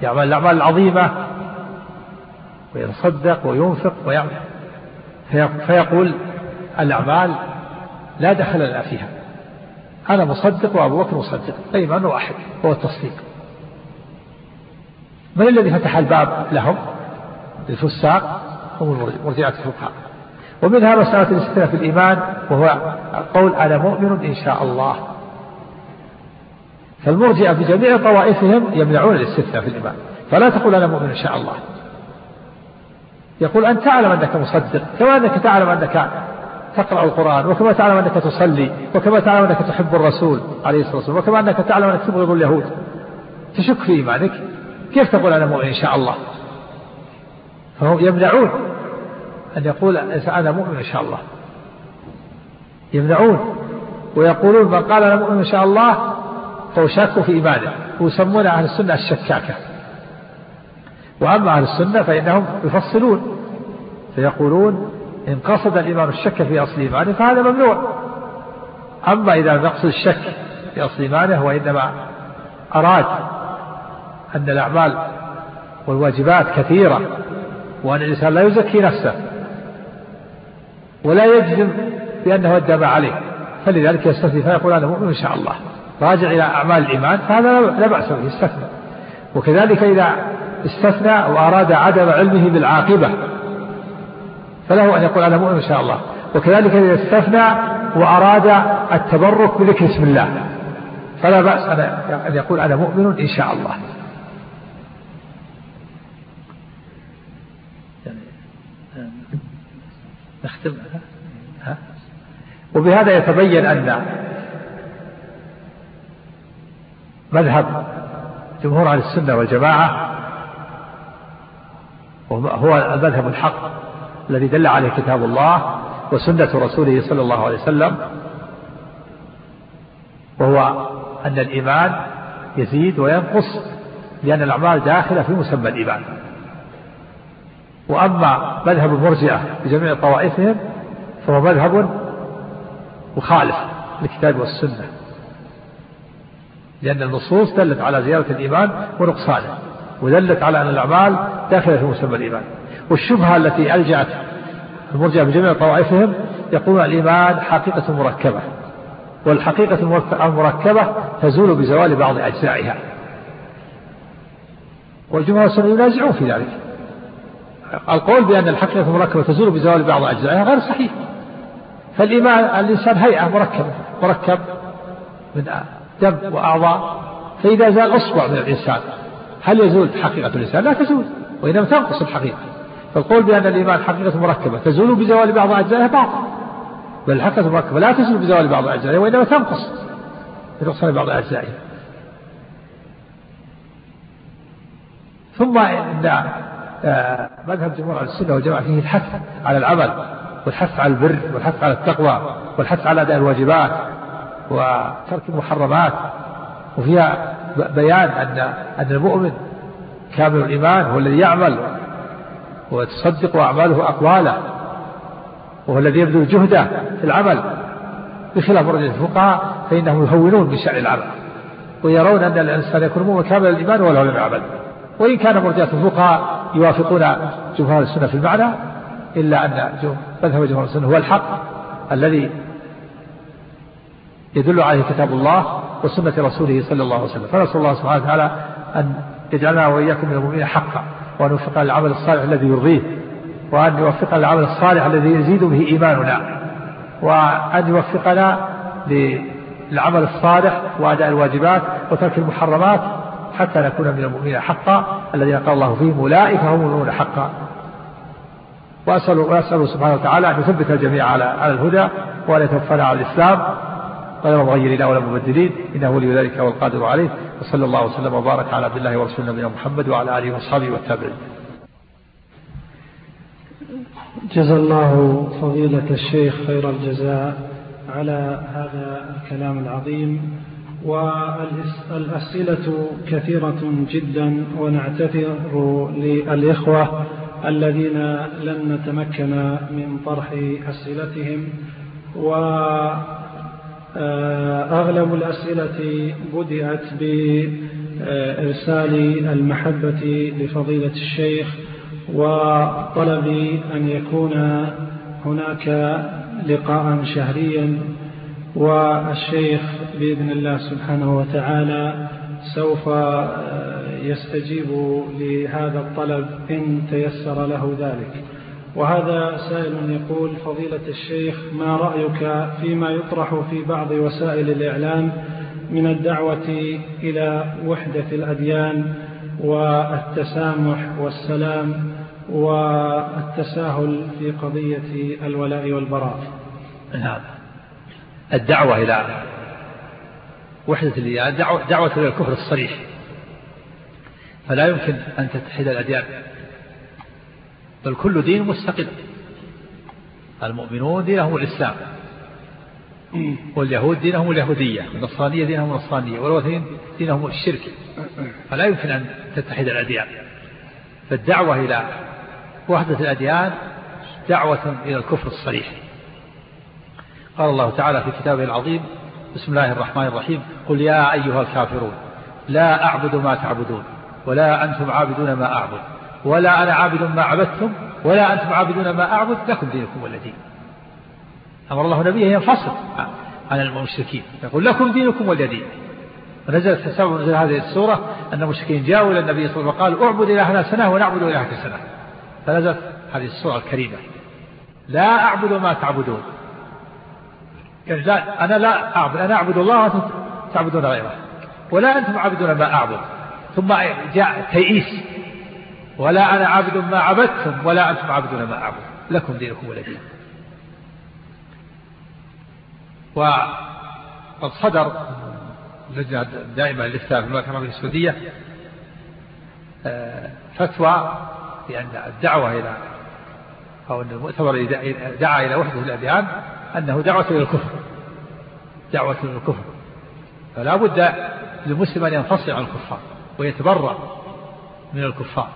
يعمل الأعمال العظيمة ويتصدق وينفق ويعمل. فيقول الأعمال لا دخل لنا فيها. أنا مصدق وأبو بكر مصدق الإيمان وأحد هو التصديق. من الذي فتح الباب لهم؟ للفساق هم مرجعة الفقهاء. ومنها مسألة الاستثناء في الإيمان وهو قول أنا مؤمن إن شاء الله. فالمرجئة في جميع طوائفهم يمنعون الاستثناء في الإيمان فلا تقول أنا مؤمن إن شاء الله. يقول أنت تعلم أنك مصدق كما أنك تعلم أنك تقرأ القرآن وكما تعلم أنك تصلي وكما تعلم أنك تحب الرسول عليه الصلاة والسلام وكما أنك تعلم أنك تبغض اليهود. تشك في إيمانك. كيف تقول أنا مؤمن إن شاء الله؟ فهم يمنعون أن يقول أنا مؤمن إن شاء الله. يمنعون ويقولون من قال أنا مؤمن إن شاء الله فهو شاك في إيمانه ويسمون أهل السنة الشكاكة. وأما أهل السنة فإنهم يفصلون. فيقولون إن قصد الإمام الشك في أصل إيمانه فهذا ممنوع. أما إذا لم يقصد الشك في أصل إيمانه وإنما أراد أن الأعمال والواجبات كثيرة وأن الإنسان لا يزكي نفسه ولا يجزم بأنه أدى ما عليه. فلذلك يستثني فيقول أنا مؤمن إن شاء الله. راجع إلى أعمال الإيمان فهذا لا بأس به يستثنى. وكذلك إذا استثنى وأراد عدم علمه بالعاقبة فله أن يقول أنا مؤمن إن شاء الله. وكذلك إذا استثنى وأراد التبرك بذكر اسم الله فلا بأس أن يقول أنا مؤمن إن شاء الله. نختم ها؟ وبهذا يتبين أن مذهب جمهور أهل السنة والجماعة هو المذهب الحق الذي دل عليه كتاب الله وسنة رسوله صلى الله عليه وسلم وهو أن الإيمان يزيد وينقص لأن الأعمال داخلة في مسمى الإيمان وأما مذهب المرجئة بجميع طوائفهم فهو مذهب مخالف للكتاب والسنة لأن النصوص دلت على زيادة الإيمان ونقصانه ودلت على أن الأعمال داخلة في مسمى الإيمان. والشبهة التي ألجأت المرجع بجميع طوائفهم يقولون الإيمان حقيقة مركبة والحقيقة المركبة تزول بزوال بعض أجزائها. والجمهور السنة ينازعون في ذلك. القول بأن الحقيقة المركبة تزول بزوال بعض أجزائها غير صحيح. فالإيمان الإنسان هيئة مركبة مركب من دم وأعضاء. فإذا زال أصبع من الإنسان هل يزول حقيقة الإنسان؟ لا تزول وإنما تنقص الحقيقة. فالقول بأن الإيمان حقيقة مركبة تزول بزوال بعض أجزائها باطل. بل الحقيقة المركبة لا تزول بزوال بعض أجزائها وإنما تنقص بنقصان بعض أجزائها. ثم إن مذهب جمهور السنة والجماعة فيه الحث على العمل والحث على البر والحث على التقوى والحث على أداء الواجبات وترك المحرمات. وفيها بيان أن أن المؤمن كامل الإيمان هو الذي يعمل وتصدق أعماله أقواله وهو الذي يبذل جهده في العمل. بخلاف مرجع الفقهاء فإنهم يهونون شأن العمل ويرون أن الإنسان يكون مؤمن كامل الإيمان ولو لم يعمل وإن كان مرجعة الفقهاء يوافقون جمهور السنة في المعنى إلا أن مذهب جمهور السنة هو الحق الذي يدل عليه كتاب الله وسنة رسوله صلى الله عليه وسلم. فنسأل الله سبحانه وتعالى أن يجعلنا وإياكم من المؤمنين حقا وأن يوفقنا للعمل الصالح الذي يرضيه وأن يوفقنا للعمل الصالح الذي يزيد به إيماننا وأن يوفقنا للعمل الصالح وأداء الواجبات وترك المحرمات حتى نكون من المؤمنين حقا الذين قال الله فيهم أولئك هم المؤمنون حقا. وأسأل وأسأل سبحانه وتعالى أن يثبت الجميع على على الهدى وأن يتوفنا على الإسلام. غير مغيرين ولا مبدلين إنه ولي ذلك والقادر عليه. وصلى الله وسلم وبارك على عبد الله ورسوله نبينا محمد وعلى آله وأصحابه والتابعين. جزا الله فضيلة الشيخ خير الجزاء على هذا الكلام العظيم. والأسئلة كثيرة جدا ونعتذر للإخوة الذين لن نتمكن من طرح أسئلتهم. وأغلب الأسئلة بدأت بإرسال المحبة لفضيلة الشيخ وطلب أن يكون هناك لقاء شهريا. والشيخ بإذن الله سبحانه وتعالى سوف يستجيب لهذا الطلب إن تيسر له ذلك. وهذا سائل يقول فضيلة الشيخ ما رأيك فيما يطرح في بعض وسائل الإعلام من الدعوة إلى وحدة الأديان والتسامح والسلام والتساهل في قضية الولاء والبراء؟ نعم. الدعوة إلى وحدة الأديان دعوة, دعوة إلى الكفر الصريح. فلا يمكن أن تتحد الأديان. بل كل دين مستقل. المؤمنون دينهم الإسلام. واليهود دينهم اليهودية. والنصرانية دينهم النصرانية. والوثنيين دينهم الشرك. فلا يمكن أن تتحد الأديان. فالدعوة إلى وحدة الأديان دعوة إلى الكفر الصريح. قال الله تعالى في كتابه العظيم بسم الله الرحمن الرحيم. قل يا أيها الكافرون لا أعبد ما تعبدون ولا أنتم عابدون ما أعبد ولا أنا عابد ما عبدتم ولا أنتم عابدون ما أعبد لكم دينكم ولا دين أمر الله نبيه ينفصل عن المشركين. يقول لكم دينكم ولا دين ونزلت سبب نزل هذه السورة أن المشركين جاءوا إلى النبي صلى الله عليه وسلم وقالوا اعبد إلهنا سنة ونعبد إلهك سنة. فنزلت هذه السورة الكريمة. لا أعبد ما تعبدون. لا أنا لا أعبد أنا أعبد الله وأنتم تعبدون غيره. ولا أنتم عابدون ما أعبد. ثم جاء تيئيس. ولا أنا عابد ما عبدتم ولا أنتم عابدون ما أعبد. لكم دينكم ولا دين وقد صدر اللجنة الدائمة للإفتاء في المملكة العربية السعودية آه، فتوى بأن الدعوة إلى أو أن المؤتمر دعا إلى وحدة الأديان أنه دعوة إلى الكفر. دعوة إلى الكفر. فلا بد للمسلم أن ينفصل عن الكفار ويتبرأ من الكفار.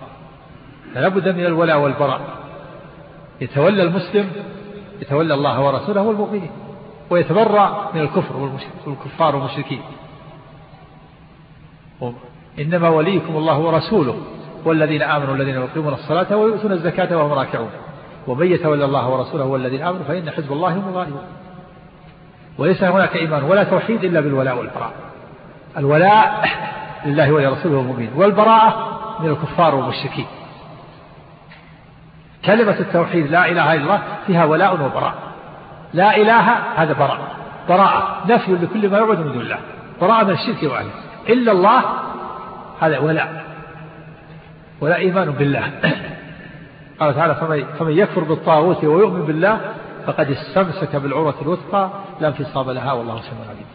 فلا بد من الولاء والبراء. يتولى المسلم يتولى الله ورسوله والمؤمنين. ويتبرأ من الكفر والكفار والمشركين. إنما وليكم الله ورسوله والذين آمنوا الذين يقيمون الصلاة ويؤتون الزكاة وهم راكعون. ومن يتولى الله ورسوله والذين آمنوا فإن حزب الله هم الغالبون وليس هناك إيمان ولا توحيد إلا بالولاء والبراء. الولاء لله ولرسوله والمؤمنين والبراءة من الكفار والمشركين. كلمة التوحيد لا إله إلا الله فيها ولاء وبراء. لا إله هذا براء. براءة نفي لكل ما يعبد من دون الله. براءة من الشرك وأهله. إلا الله هذا ولاء. ولا إيمان بالله. قال تعالى فمن, فمن يكفر بالطاغوت ويؤمن بالله فقد استمسك بالعروة الوثقى لا انفصام لها والله سميع عليم.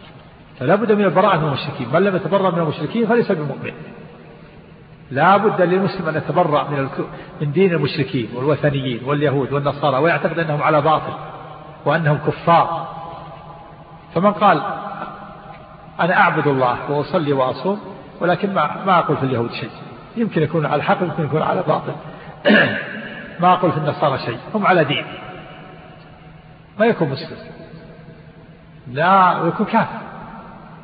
فلا بد من البراءة من المشركين. من لم يتبرأ من المشركين فليس بمؤمن. لا بد للمسلم أن يتبرأ من, من دين المشركين والوثنيين واليهود والنصارى ويعتقد أنهم على باطل وأنهم كفار. فمن قال أنا أعبد الله وأصلي وأصوم ولكن ما, ما أقول في اليهود شيء. يمكن يكون على الحق يمكن يكون على باطل. ما أقول في النصارى شيء هم على دين. ما يكون مسلم. لا ويكون كافر.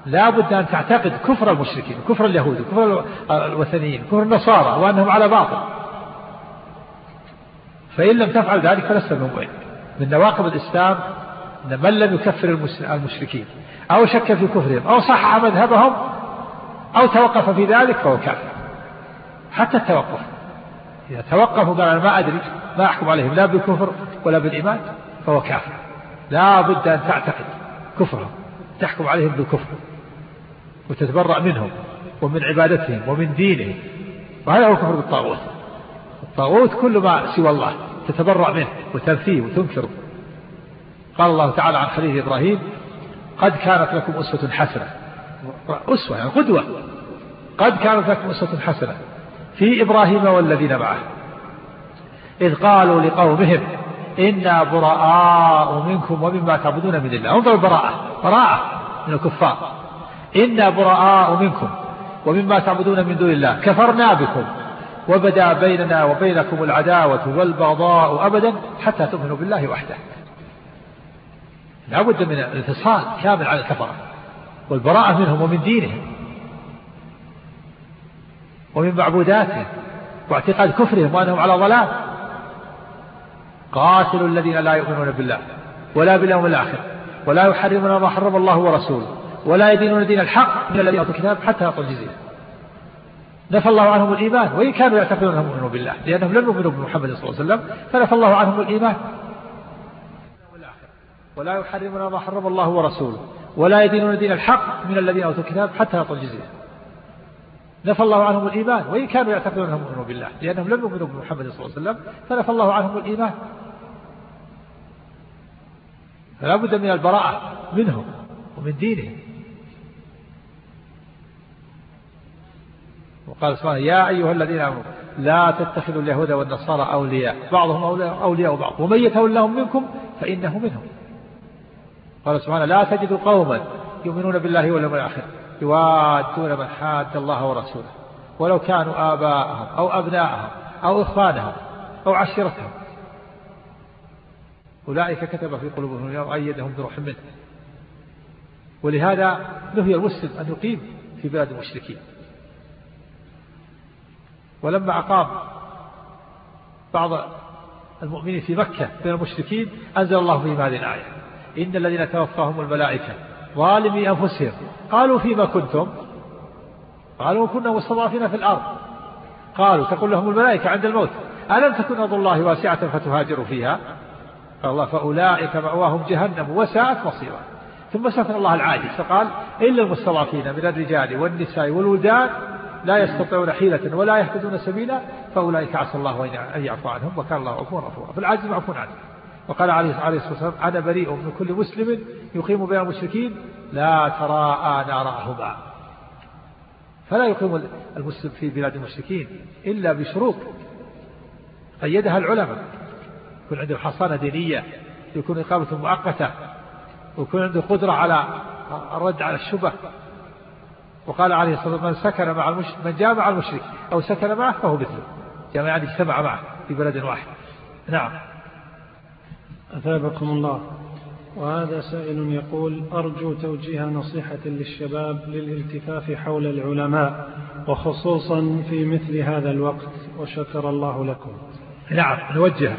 لا بد أن تعتقد كفر المشركين كفر اليهود كفر الوثنيين كفر النصارى وأنهم على باطل. فإن لم تفعل ذلك فلست مؤمن. من نواقض الإسلام أن من لم يكفر المشركين أو شك في كفرهم أو صحح مذهبهم أو توقف في ذلك فهو كافر. حتى التوقف. إذا توقفوا قال أنا ما أدري ما أحكم عليهم لا بالكفر ولا بالإيمان فهو كافر. لا بد أن تعتقد كفرهم تحكم عليهم بالكفر وتتبرأ منهم ومن عبادتهم ومن دينهم. وهذا هو الكفر بالطاغوت. الطاغوت كل ما سوى الله تتبرأ منه وتنفيه وتنكره. قال الله تعالى عن خليل إبراهيم قد كانت لكم أسوة حسنة. أسوة يعني قدوة. قد كانت لكم أسوة حسنة. في إبراهيم والذين معه. إذ قالوا لقومهم إنا براء منكم ومما تعبدون من الله. انظروا البراءة براءة من الكفار. إنا براء منكم ومما تعبدون من دون الله. كفرنا بكم وبدا بيننا وبينكم العداوة والبغضاء أبدا حتى تؤمنوا بالله وحده. لا بد من الانفصال كامل على الكفرة والبراءة منهم ومن دينهم. ومن معبوداتهم واعتقاد كفرهم وأنهم على ضلال. قاتلوا الذين لا يؤمنون بالله ولا باليوم الآخر ولا يحرمون ما حرم الله ورسوله ولا يدينون دين الحق من الذين أوتوا الكتاب حتى يعطوا الجزية. نفى الله عنهم الإيمان وإن كانوا يعتقدون أنهم يؤمنون بالله لأنهم لم يؤمنوا بمحمد صلى الله عليه وسلم فنفى الله عنهم الإيمان. ولا يحرمون ما حرم الله ورسوله ولا يدينون دين الحق من الذين أوتوا الكتاب حتى يعطوا الجزية. نفى الله عنهم الإيمان وإن كانوا يعتقدون أنهم يؤمنون بالله لأنهم لم يؤمنوا بمحمد صلى الله عليه وسلم فنفى الله عنهم الإيمان. فلا بد من البراءة منهم ومن دينهم. وقال سبحانه يا أيها الذين آمنوا لا تتخذوا اليهود والنصارى أولياء. بعضهم أولياء بعض. ومن يتولهم منكم فإنه منهم. قال سبحانه لا تجد قوما يؤمنون بالله واليوم الآخر. يوادون من حاد الله ورسوله. ولو كانوا آباءهم أو أبناءهم أو إخوانهم أو عشيرتهم. أولئك كتب في قلوبهم وأيدهم بروح منه. ولهذا نهي المسلم أن يقيم في بلاد المشركين. ولما أقام بعض المؤمنين في مكة بين المشركين أنزل الله فيهم هذه الآية إن الذين توفاهم الملائكة ظالمي أنفسهم. قالوا فيما كنتم؟ قالوا كنا مستضعفين في الأرض. قالوا تقول لهم الملائكة عند الموت. ألم تكن أرض الله واسعة فتهاجروا فيها؟ قال الله فأولئك مأواهم جهنم وساءت مصيرا ثم سكن الله العاجز فقال إلا المستضعفين من الرجال والنساء والولدان لا يستطيعون حيلة ولا يهتدون سبيلا فأولئك عسى الله أن يعفو عنهم وكان الله غفورا غفورا فالعاجز معفو عنه وقال عليه الصلاة والسلام أنا بريء من كل مسلم يقيم بين المشركين لا تراءى نارهما فلا يقيم المسلم في بلاد المشركين إلا بشروط. قيدها العلماء. يكون عنده حصانة دينية يكون إقامة مؤقتة ويكون عنده قدرة على الرد على الشبه. وقال عليه الصلاة والسلام من سكن مع المشرك من جامع المشرك أو سكن معه فهو مثله. يعني اجتمع معه في بلد واحد. نعم. أثابكم الله. وهذا سائل يقول أرجو توجيه نصيحة للشباب للالتفاف حول العلماء وخصوصا في مثل هذا الوقت وشكر الله لكم. نعم نوجه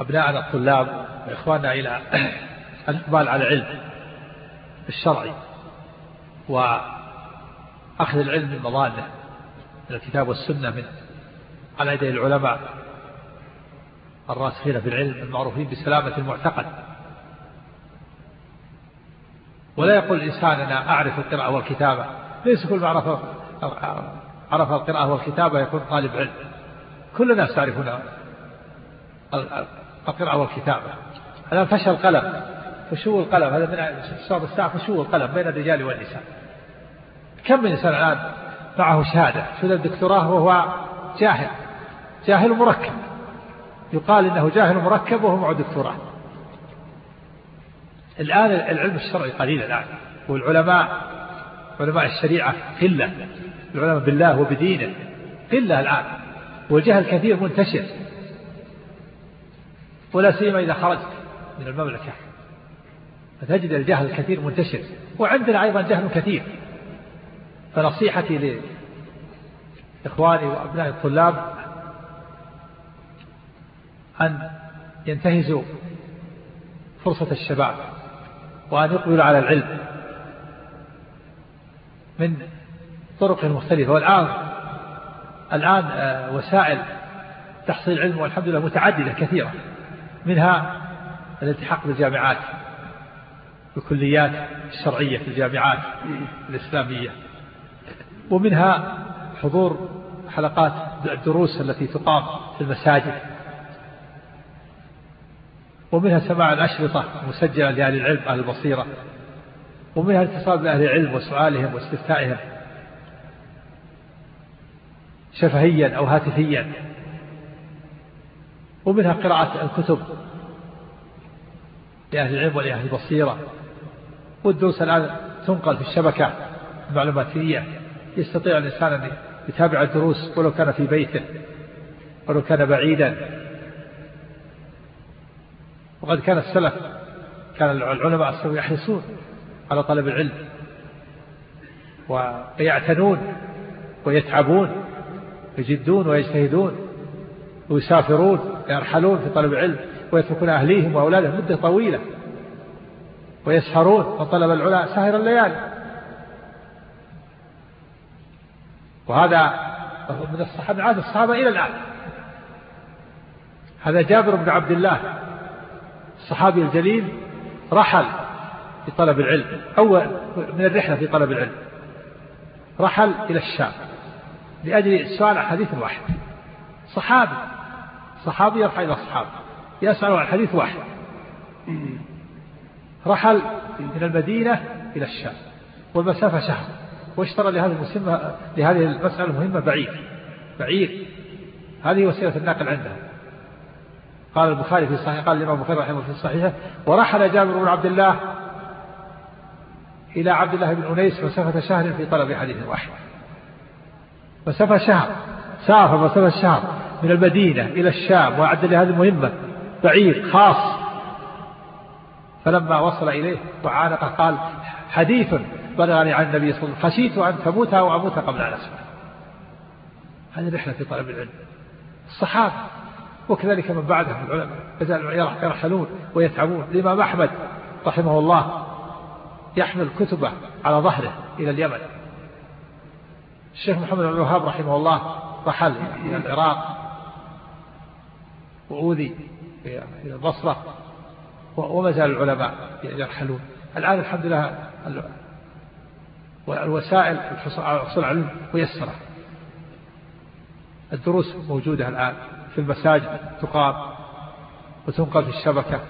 أبناءنا الطلاب وإخواننا إلى الإقبال على العلم الشرعي وأخذ العلم من مظانه. من الكتاب والسنة من على يدي العلماء. الراسخين في العلم المعروفين بسلامة المعتقد. ولا يقول الإنسان أنا أعرف القراءة والكتابة. ليس كل ما عرف عرف القراءة والكتابة يكون طالب علم. كل الناس تعرفون القراءة والكتابة. الآن فشل القلم. فشو القلم؟ هذا من صار الساعة فشو القلم بين الرجال والنساء؟ كم من إنسان الآن معه شهادة؟ شهادة الدكتوراه وهو جاهل. جاهل مركب. يقال إنه جاهل مركب وهو معه دكتوراه. الآن العلم الشرعي قليل الآن والعلماء علماء الشريعة قلة العلماء بالله وبدينه قلة الآن والجهل كثير منتشر. ولا سيما إذا خرجت من المملكة فتجد الجهل الكثير منتشر. وعندنا أيضا جهل كثير. فنصيحتي لإخواني وأبناء الطلاب أن ينتهزوا فرصة الشباب وأن يقبلوا على العلم من طرق مختلفة. والآن الآن آه، وسائل تحصيل العلم والحمد لله متعددة كثيرة منها الالتحاق بالجامعات الكليات الشرعية في الجامعات الإسلامية ومنها حضور حلقات الدروس التي تقام في المساجد. ومنها سماع الأشرطة المسجلة لأهل العلم أهل البصيرة. ومنها الاتصال بأهل العلم وسؤالهم واستفتائهم. شفهيا أو هاتفيا. ومنها قراءة الكتب لأهل العلم ولأهل البصيرة. والدروس الآن تنقل في الشبكة المعلوماتية. يستطيع الإنسان أن يتابع الدروس ولو كان في بيته ولو كان بعيدا. وقد كان السلف كان العلماء السلف يحرصون على طلب العلم ويعتنون ويتعبون يجدون ويجتهدون ويسافرون يرحلون في طلب العلم ويتركون أهليهم وأولادهم مدة طويلة ويسهرون وطلب العلا سهر الليالي. وهذا من الصحابة عاد الصحابة إلى الآن. هذا جابر بن عبد الله الصحابي الجليل رحل في طلب العلم أول من الرحلة في طلب العلم. رحل إلى الشام لأجل السؤال عن حديث واحد صحابي صحابي يرحل إلى الصحابة يسأل عن حديث واحد. رحل من المدينة إلى الشام والمسافة شهر واشترى لهذه المسمة لهذه المسألة المهمة بعير بعير هذه وسيلة الناقل عنده قال البخاري في صحيح قال الإمام البخاري رحمه في صحيحه ورحل جابر بن عبد الله إلى عبد الله بن أنيس مسافة شهر في طلب حديث واحد. مسافة شهر سافر مسافة شهر من المدينة إلى الشام وأعد لهذه المهمة بعير خاص. فلما وصل إليه وعانق قال حديث بلغني عن النبي صلى الله عليه وسلم خشيت أن تموت أو أموت قبل أن أسمع هذه رحلة في طلب العلم. الصحابة وكذلك من بعدهم العلماء. يزال يرحلون ويتعبون. الإمام أحمد رحمه الله يحمل كتبه على ظهره إلى اليمن. الشيخ محمد بن الوهاب رحمه الله رحل إلى العراق وأوذي إلى البصرة وما زال العلماء يرحلون. الآن الحمد لله والوسائل الحصول على العلم ميسرة. الدروس موجودة الآن. في المساجد تقام وتنقل في الشبكة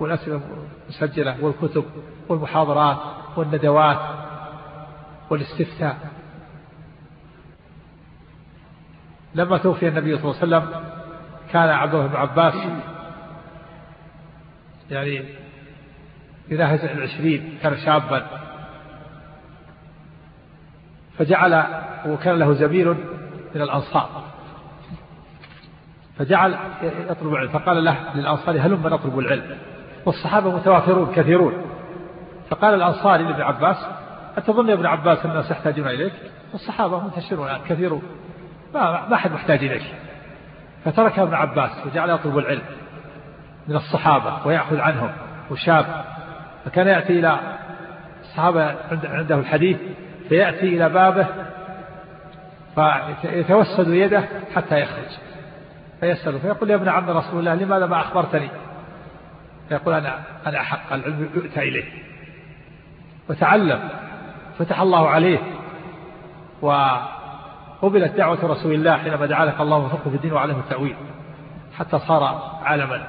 والأسئلة مسجلة والكتب والمحاضرات والندوات والاستفتاء. لما توفي النبي صلى الله عليه وسلم كان عبد الله بن عباس يعني يناهز العشرين كان شابا. فجعل وكان له زميل من الأنصار. فجعل يطلب العلم فقال له للأنصار هلم نطلب العلم؟ والصحابة متوافرون كثيرون. فقال الأنصاري لابن عباس أتظن يا ابن عباس أن الناس يحتاجون إليك؟ والصحابة منتشرون الآن كثيرون. ما, ما أحد محتاج إليك. فترك ابن عباس وجعل يطلب العلم من الصحابة ويأخذ عنهم وشاب. فكان يأتي إلى الصحابة عنده الحديث فيأتي إلى بابه فيتوسد يده حتى يخرج. فيسأله فيقول يا ابن عم رسول الله لماذا ما أخبرتني؟ فيقول أنا أنا حق العلم يؤتى إليه. وتعلم فتح الله عليه. وقبلت دعوة رسول الله حينما دعا الله وفقه في الدين وعلمه التأويل. حتى صار عالما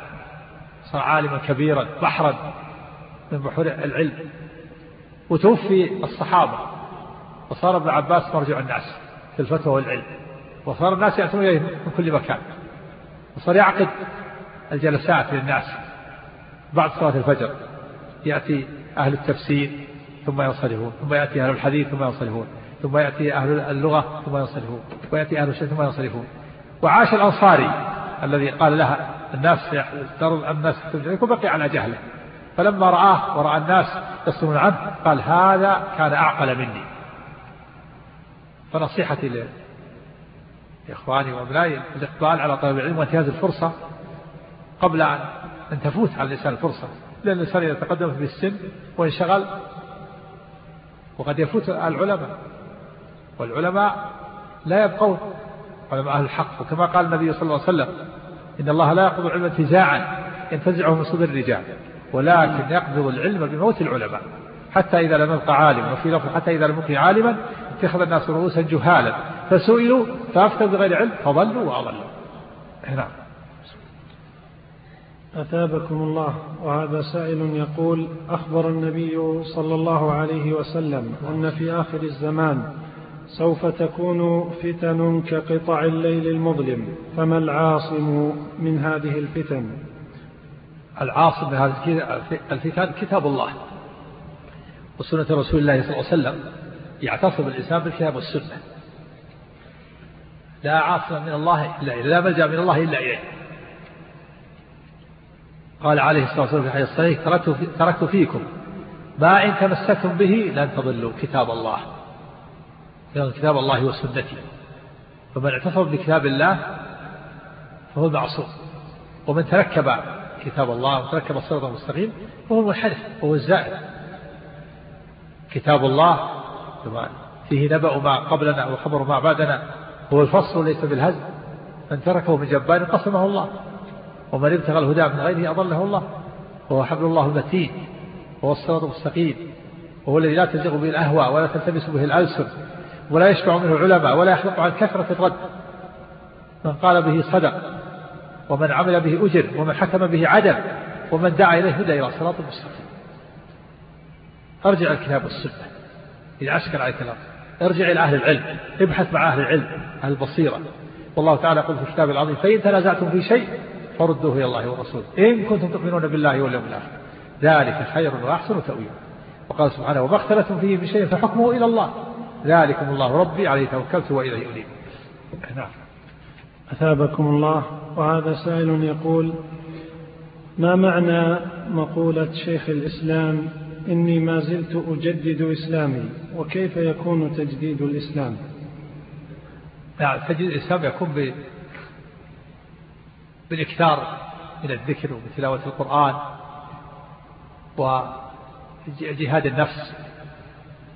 صار عالما كبيرا بحرا من بحور العلم. وتوفي الصحابة. وصار ابن عباس مرجع الناس في الفتوى والعلم. وصار الناس يأتون إليه من كل مكان. وصار يعقد الجلسات للناس بعد صلاة الفجر. يأتي أهل التفسير ثم ينصرفون ثم يأتي أهل الحديث ثم ينصرفون ثم يأتي أهل اللغة ثم ينصرفون ويأتي أهل الشيء ثم ينصرفون. وعاش الأنصاري الذي قال لها الناس الناس يكون بقي على جهله. فلما رآه ورأى الناس يصلون عنه قال هذا كان أعقل مني. فنصيحتي لإخواني وأبنائي الإقبال على طلب العلم وانتهاز الفرصة قبل أن تفوت على الإنسان الفرصة. لأن الإنسان إذا تقدم في السن وانشغل وقد يفوت العلماء. والعلماء لا يبقون علماء أهل الحق. وكما قال النبي صلى الله عليه وسلم إن الله لا يقبض العلم انتزاعا ينتزعه من صدر الرجال ولكن يقبض العلم بموت العلماء. حتى إذا لم يبقى عالما وفي لفظ حتى إذا لم يبقى عالما اتخذ الناس رؤوسا جهالا. فسئلوا فأفتوا بغير علم؟ فضلوا وأضلوا. نعم أثابكم الله وهذا سائل يقول أخبر النبي صلى الله عليه وسلم أن في آخر الزمان سوف تكون فتن كقطع الليل المظلم فما العاصم من هذه الفتن؟ العاصم من هذه الفتن كتاب الله وسنة رسول الله صلى الله عليه وسلم يعتصم الإنسان بالكتاب والسنة. لا عاصم من الله إلا إليه لا ملجأ من الله إلا إليه. قال عليه الصلاة والسلام في الحديث الصحيح تركت, تركت فيكم. ما إن تمسكتم به لن تضلوا كتاب الله. كتاب الله وسنتي فمن اعتصم بكتاب الله فهو المعصوم. ومن تركب كتاب الله وتركب الصراط المستقيم فهو المنحرف وهو الزائد كتاب الله فيه نبأ ما قبلنا وخبر ما بعدنا. هو الفصل ليس بالهزل. من تركه من جبار قسمه الله. ومن ابتغى الهدى من غيره أضله الله. وهو حبل الله المتين. وهو الصراط المستقيم. وهو الذي لا تزغ به الأهواء ولا تلتبس به الألسن. ولا يشبع منه العلماء ولا يخلق عن كثرة الرد. من قال به صدق. ومن عمل به أجر. ومن حكم به عدل. ومن دعا إليه هدى إلى صراط المستقيم أرجع الكتاب والسنة. إذا عشكر عليك الأرض ارجع إلى أهل العلم ابحث مع أهل العلم أهل البصيرة. والله تعالى يقول في الكتاب العظيم فإن تنازعتم في شيء فردوه إلى الله والرسول إن كنتم تؤمنون بالله واليوم الآخر. ذلك خير وأحسن تأويلا وقال سبحانه وما اختلفتم فيه بشيء فحكمه إلى الله. ذلكم الله ربي عليه توكلت وإليه أنيب. نعم. أثابكم الله. وهذا سائل يقول ما معنى مقولة شيخ الإسلام إني ما زلت أجدد إسلامي وكيف يكون تجديد الإسلام؟ نعم تجديد الإسلام يكون. بالإكثار من الذكر وبتلاوة القرآن وجهاد النفس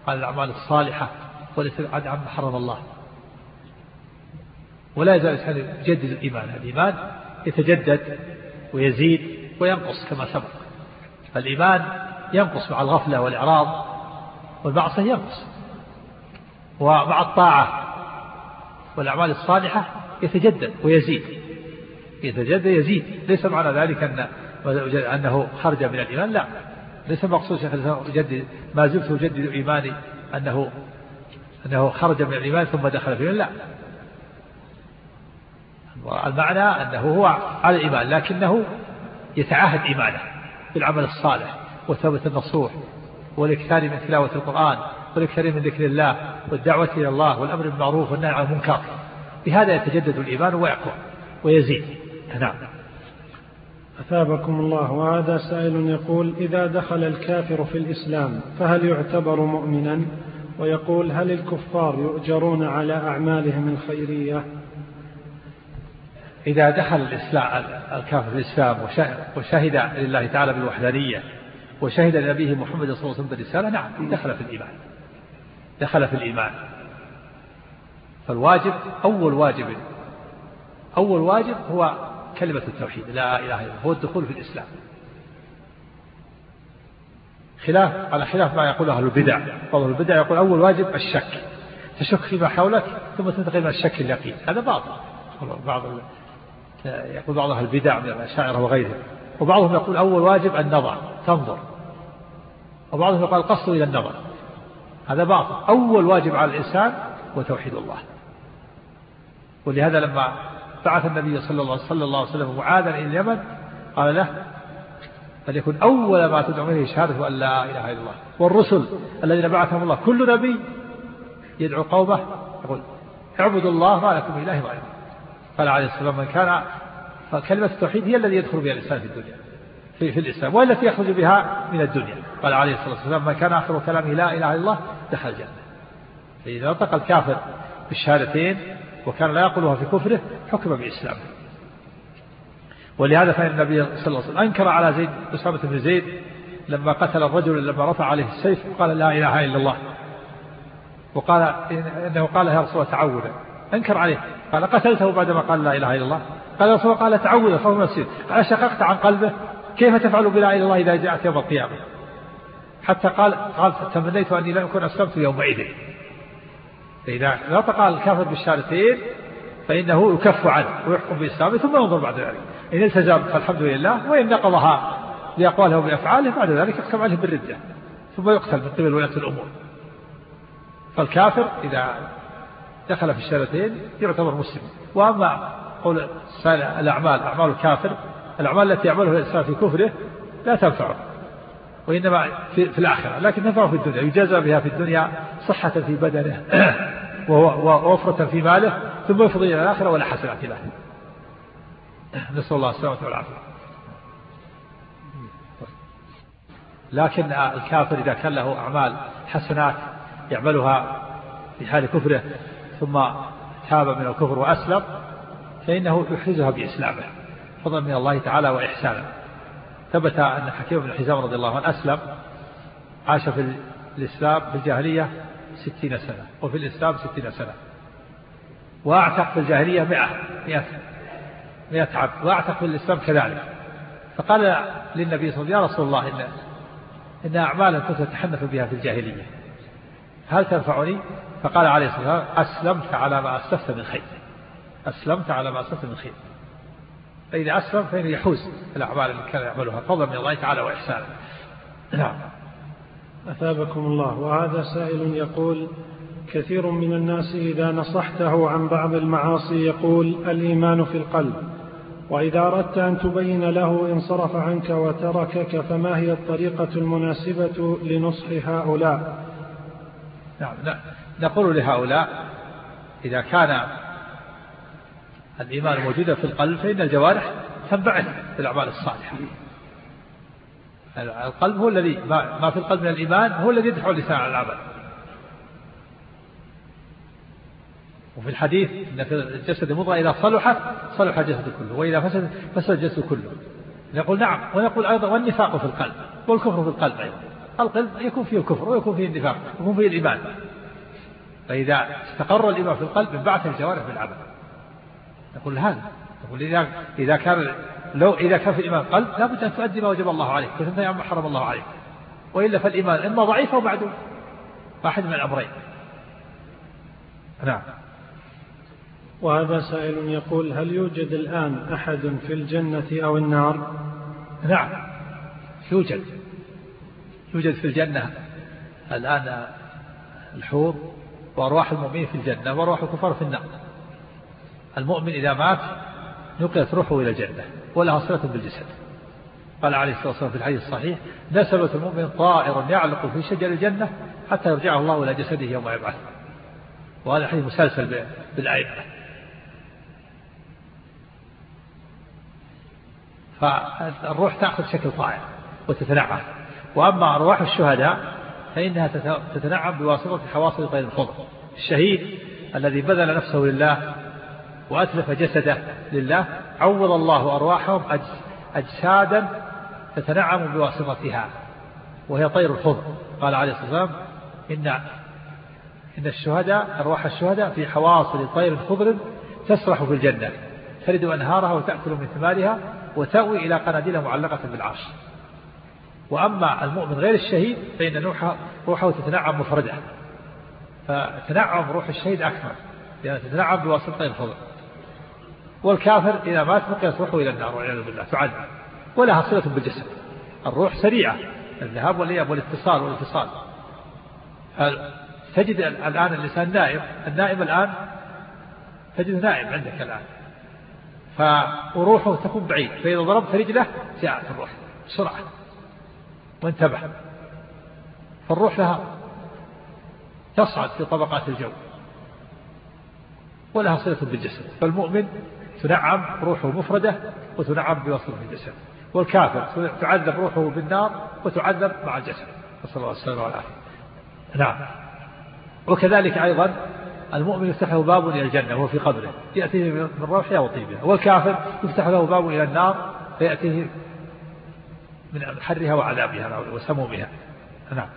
على الأعمال الصالحة والابتعاد عما حرم الله. ولا يزال الإنسان يجدد الإيمان. الإيمان يتجدد ويزيد وينقص كما سبق. الإيمان ينقص مع الغفلة والإعراض والمعصية ينقص. ومع الطاعة والأعمال الصالحة يتجدد ويزيد. يتجدد يزيد ليس معنى ذلك أن أنه خرج من الإيمان لا. ليس مقصود شيخ أجدد ما زلت أجدد إيماني أنه أنه خرج من الإيمان ثم دخل في لا. المعنى أنه هو على الإيمان لكنه يتعاهد إيمانه بالعمل الصالح. وثبة النصوح والإكثار من تلاوة القرآن والإكثار من ذكر الله والدعوة إلى الله والأمر بالمعروف والنهي عن المنكر. بهذا يتجدد الإيمان ويقوى ويزيد. نعم. أثابكم الله وهذا سائل يقول إذا دخل الكافر في الإسلام فهل يعتبر مؤمنا؟ ويقول هل الكفار يؤجرون على أعمالهم الخيرية؟ إذا دخل الإسلام الكافر في الإسلام وشهد لله تعالى بالوحدانية وشهد لنبيه محمد صلى الله عليه وسلم بالرسالة نعم دخل في الإيمان. دخل في الإيمان. فالواجب أول واجب أول واجب هو كلمة التوحيد لا إله إلا الله هو الدخول في الإسلام. خلاف على خلاف ما يقول أهل البدع. بعض البدع يقول أول واجب الشك. تشك فيما حولك ثم تنتقل من الشك اليقين. هذا باطل. بعض يقول بعض أهل البدع من الأشاعرة وغيرهم. وبعضهم يقول أول واجب النظر تنظر. وبعضهم يقول القصد إلى النظر. هذا باطل. أول واجب على الإنسان هو توحيد الله. ولهذا لما بعث النبي صلى الله, صلى الله عليه وسلم معاذا إلى اليمن قال له فليكن أول ما تدعو إليه شهادة أن لا إله إلا الله. والرسل الذين بعثهم الله كل نبي يدعو قومه يقول اعبدوا الله ما لكم إله غيره. قال عليه الصلاة والسلام من كان فكلمة التوحيد هي الذي يدخل بها الإنسان في الدنيا. في, في الإسلام والتي يخرج بها من الدنيا. قال عليه الصلاة والسلام من كان آخر كلامه لا إله إلا الله دخل الجنة. فإذا نطق الكافر بالشهادتين وكان لا يقولها في كفره حكم بإسلامه ولهذا فإن النبي صلى الله عليه وسلم أنكر على زيد أسامة بن زيد لما قتل الرجل لما رفع عليه السيف وقال لا إله إلا الله. وقال إنه قال يا رسول الله أنكر عليه. قال قتلته بعدما قال لا إله إلا الله. قال يا رسول الله قال تعوذا فهو نفسي. قال شققت عن قلبه. كيف تفعل بلا إله الله إذا جاءت يوم القيامة؟ حتى قال قال تمنيت أني لم أكن أسلمت يومئذ. فإذا نطق الكافر بالشهادتين فإنه يكف عنه ويحكم بإسلامه ثم ينظر بعد ذلك. إن التزم فالحمد لله وإن نقضها بأقواله وبأفعاله بعد ذلك يحكم عليه بالردة ثم يقتل من قبل ولاة الأمور. فالكافر إذا دخل في الشهادتين يعتبر مسلم. وأما قول الأعمال أعمال الكافر الأعمال التي يعملها الإنسان في كفره لا تنفعه وإنما في, في الآخرة لكن نفعه في الدنيا يجازى بها في الدنيا صحة في بدنه ووفرة في ماله ثم يفضي إلى الآخرة ولا حسنات له. نسأل الله السلامة والعافية. لكن الكافر إذا كان له أعمال حسنات يعملها في حال كفره ثم تاب من الكفر وأسلم فإنه يحرزها بإسلامه. فضلا من الله تعالى وإحسانا. ثبت أن حكيم بن حزام رضي الله عنه أسلم عاش في الإسلام في الجاهلية ستين سنة وفي الإسلام ستين سنة. وأعتق في الجاهلية مئة مئة مئة عبد وأعتق في الإسلام كذلك. فقال للنبي صلى الله عليه وسلم يا رسول الله إن إن أعمالا كنت أتحنث بها في الجاهلية هل تنفعني؟ فقال عليه الصلاة والسلام أسلمت على ما أسلفت من خير أسلمت على ما أسلفت من خير. فإذا أسلم فإنه يحوز الأعمال التي كان يعملها. فضلا من الله تعالى وإحسانا. نعم. أثابكم الله. وهذا سائل يقول كثير من الناس إذا نصحته عن بعض المعاصي يقول الإيمان في القلب. وإذا أردت أن تبين له انصرف عنك وتركك فما هي الطريقة المناسبة لنصح هؤلاء؟ نعم. نقول لهؤلاء إذا كان الإيمان موجودا في القلب فإن الجوارح تنبعث بالأعمال الصالحة. القلب هو الذي ما في القلب من الإيمان هو الذي يدفع اللسان على العمل. وفي الحديث أن في الجسد المضغة إذا صلحت صلح الجسد كله وإذا فسد فسد الجسد كله. نقول نعم ونقول أيضا والنفاق في القلب والكفر في القلب أيضا. القلب يكون فيه الكفر ويكون فيه النفاق ويكون فيه الإيمان. فإذا استقر الإيمان في القلب انبعث الجوارح بالعمل نقول هذا. نقول إذا إذا كان لو إذا كان في الإيمان قلب لابد أن تؤدي ما وجب الله عليك وتنتهي عما حرم الله عليك. وإلا فالإيمان إما ضعيف أو معدوم. واحد من الأمرين. نعم. وهذا سائل يقول هل يوجد الآن أحد في الجنة أو النار؟ نعم. يوجد. يوجد في الجنة. الآن الحور وأرواح المؤمنين في الجنة وأرواح الكفار في النار. المؤمن إذا مات نقلت روحه إلى الجنة ولها صلة بالجسد. قال عليه الصلاة والسلام في الحديث الصحيح نسبة المؤمن طائر يعلق في شجر الجنة حتى يرجعه الله إلى جسده يوم يبعث. وهذا الحديث مسلسل بالأئمة. فالروح تأخذ شكل طائر وتتنعم. وأما أرواح الشهداء فإنها تتنعم بواسطة حواصل طير الخضر. الشهيد الذي بذل نفسه لله وأتلف جسده لله عوض الله أرواحهم أجسادا تتنعم بواسطتها وهي طير الخضر قال عليه الصلاة والسلام إن إن الشهداء أرواح الشهداء في حواصل طير خضر تسرح في الجنة تلد أنهارها وتأكل من ثمارها وتأوي إلى قناديل معلقة بالعرش. وأما المؤمن غير الشهيد فإن روحه, روحه تتنعم مفردة. فتنعم روح الشهيد أكثر لأنها تتنعم بواسطة الفضل والكافر إذا مات بقيت روحه إلى النار والعياذ بالله تعذب. ولها صلة بالجسد. الروح سريعة الذهاب والإياب والاتصال والانفصال. تجد الآن الإنسان نائم؟ النائم الآن تجد نائم عندك الآن. فروحه تكون بعيد فإذا ضربت رجله جاءت الروح بسرعة. وانتبه. فالروح لها تصعد في طبقات الجو. ولها صلة بالجسد. فالمؤمن تنعم روحه مفردة وتنعم بوصله الجسد. والكافر تعذب روحه بالنار وتعذب مع الجسد. نسأل الله السلامة والعافية. نعم. وكذلك أيضا المؤمن يفتح له باب إلى الجنة وهو في قبره. يأتيه من روحها وطيبها والكافر يفتح له باب إلى النار فيأتيه من حرها وعذابها وسمومها. نعم.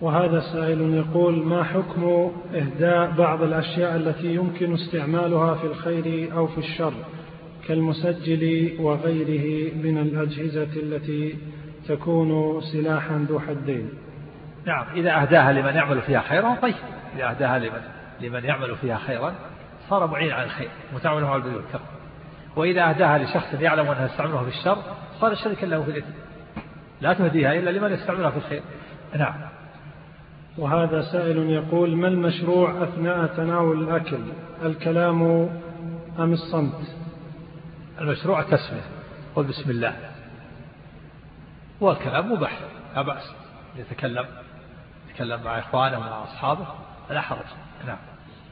وهذا سائل يقول ما حكم إهداء بعض الأشياء التي يمكن استعمالها في الخير أو في الشر كالمسجل وغيره من الأجهزة التي تكون سلاحا ذو حدين؟ نعم إذا أهداها لمن يعمل فيها خيرا طيب. إذا أهداها لمن, لمن يعمل فيها خيرا صار معين على الخير متعاون على والتقوى وإذا أهداها لشخص يعلم أنها يستعملها في الشر صار شريكا له في الإثم. لا تهديها إلا لمن يستعملها في الخير. نعم. وهذا سائل يقول ما المشروع أثناء تناول الأكل؟ الكلام أم الصمت؟ المشروع تسمية قل بسم الله. والكلام مباح لا بأس. يتكلم يتكلم مع إخوانه ومع أصحابه لا حرج. نعم.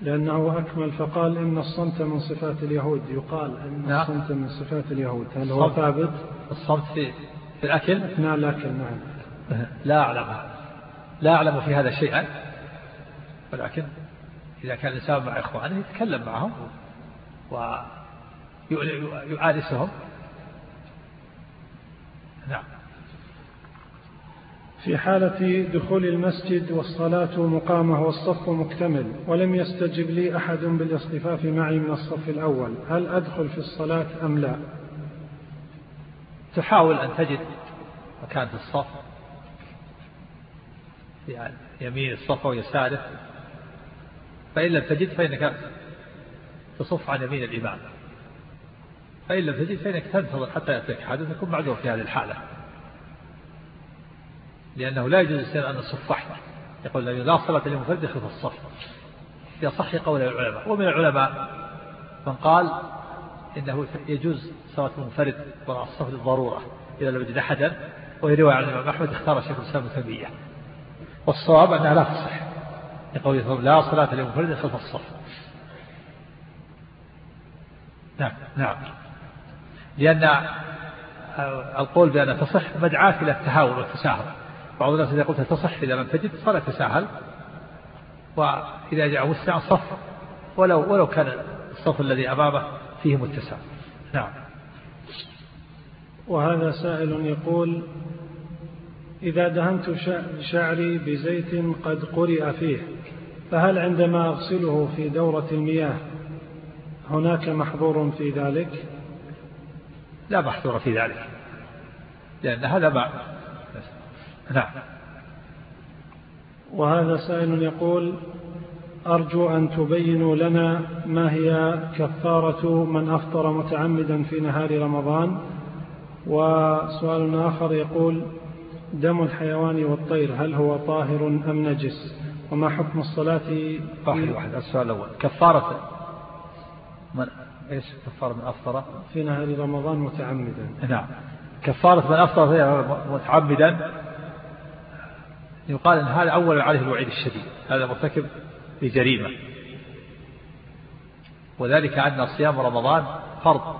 لأنه أكمل فقال إن الصمت من صفات اليهود. يقال إن نعم. الصمت من صفات اليهود. هل هو ثابت؟ الصمت في, في الأكل؟ أثناء الأكل نعم. لا أعلم. لا أعلم في هذا شيئا ولكن إذا كان الإنسان مع إخوانه يتكلم معهم ويؤانسهم نعم. في حالة دخول المسجد والصلاة مقامة والصف مكتمل ولم يستجب لي أحد بالاصطفاف معي من الصف الأول هل أدخل في الصلاة أم لا؟ تحاول أن تجد مكان في الصف. يعني يمين الصف ويساره فإن لم تجد فإنك تصف عن يمين الإمام. فإن لم تجد فإنك تنتظر حتى يأتيك حدث تكون معذور في هذه الحالة. لأنه لا يجوز أن يصف وحده يقول لا صلاة لمفرد خلف الصف. في صح قول العلماء. ومن العلماء من قال إنه يجوز صلاة المنفرد وراء الصف للضرورة إذا لم يجد أحدا. وهي رواية عن الإمام أحمد اختار الشيخ الإسلام ابن والصواب أنها لا تصح. يقول لا صلاة لمنفرد خلف الصف. نعم نعم. لأن القول بأن تصح مدعاة إلى التهاون والتساهل. بعض الناس إذا قلت تصح إذا لم تجد صار تساهل. وإذا جاء وسع صف ولو ولو كان الصف الذي أمامه فيه متسع نعم. وهذا سائل يقول إذا دهنت شعري بزيت قد قرئ فيه فهل عندما أغسله في دورة المياه هناك محظور في ذلك؟ لا محظور في ذلك لأن هذا ما نعم. وهذا سائل يقول أرجو أن تبينوا لنا ما هي كفارة من أفطر متعمدا في نهار رمضان؟ وسؤال آخر يقول دم الحيوان والطير هل هو طاهر أم نجس؟ وما حكم الصلاة واحد واحد. السؤال الأول كفارة من إيش كفارة من أفطر؟ في نهار رمضان متعمدا. نعم. كفارة من أفطر متعمدا؟ يقال أن هذا أول عليه الوعيد الشديد. هذا مرتكب لجريمة وذلك أن صيام رمضان فرض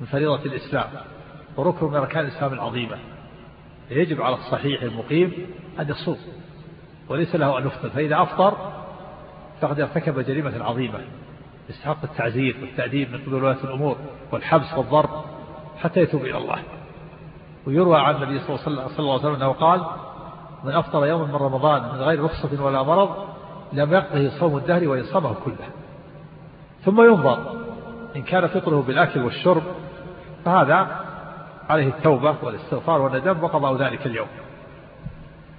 من فريضة الإسلام وركن من أركان الإسلام العظيمة. يجب على الصحيح المقيم أن يصوم وليس له أن يفطر فإذا أفطر فقد ارتكب جريمة عظيمة يستحق التعزير والتأديب من قبل ولاة الأمور والحبس والضرب حتى يتوب إلى الله. ويروى عن النبي صلى الله عليه وسلم أنه قال من أفطر يوما من رمضان من غير رخصة ولا مرض لم يقضه صوم الدهر ويصامه كله. ثم ينظر إن كان فطره بالأكل والشرب فهذا عليه التوبة والاستغفار والندم وقضاء ذلك اليوم.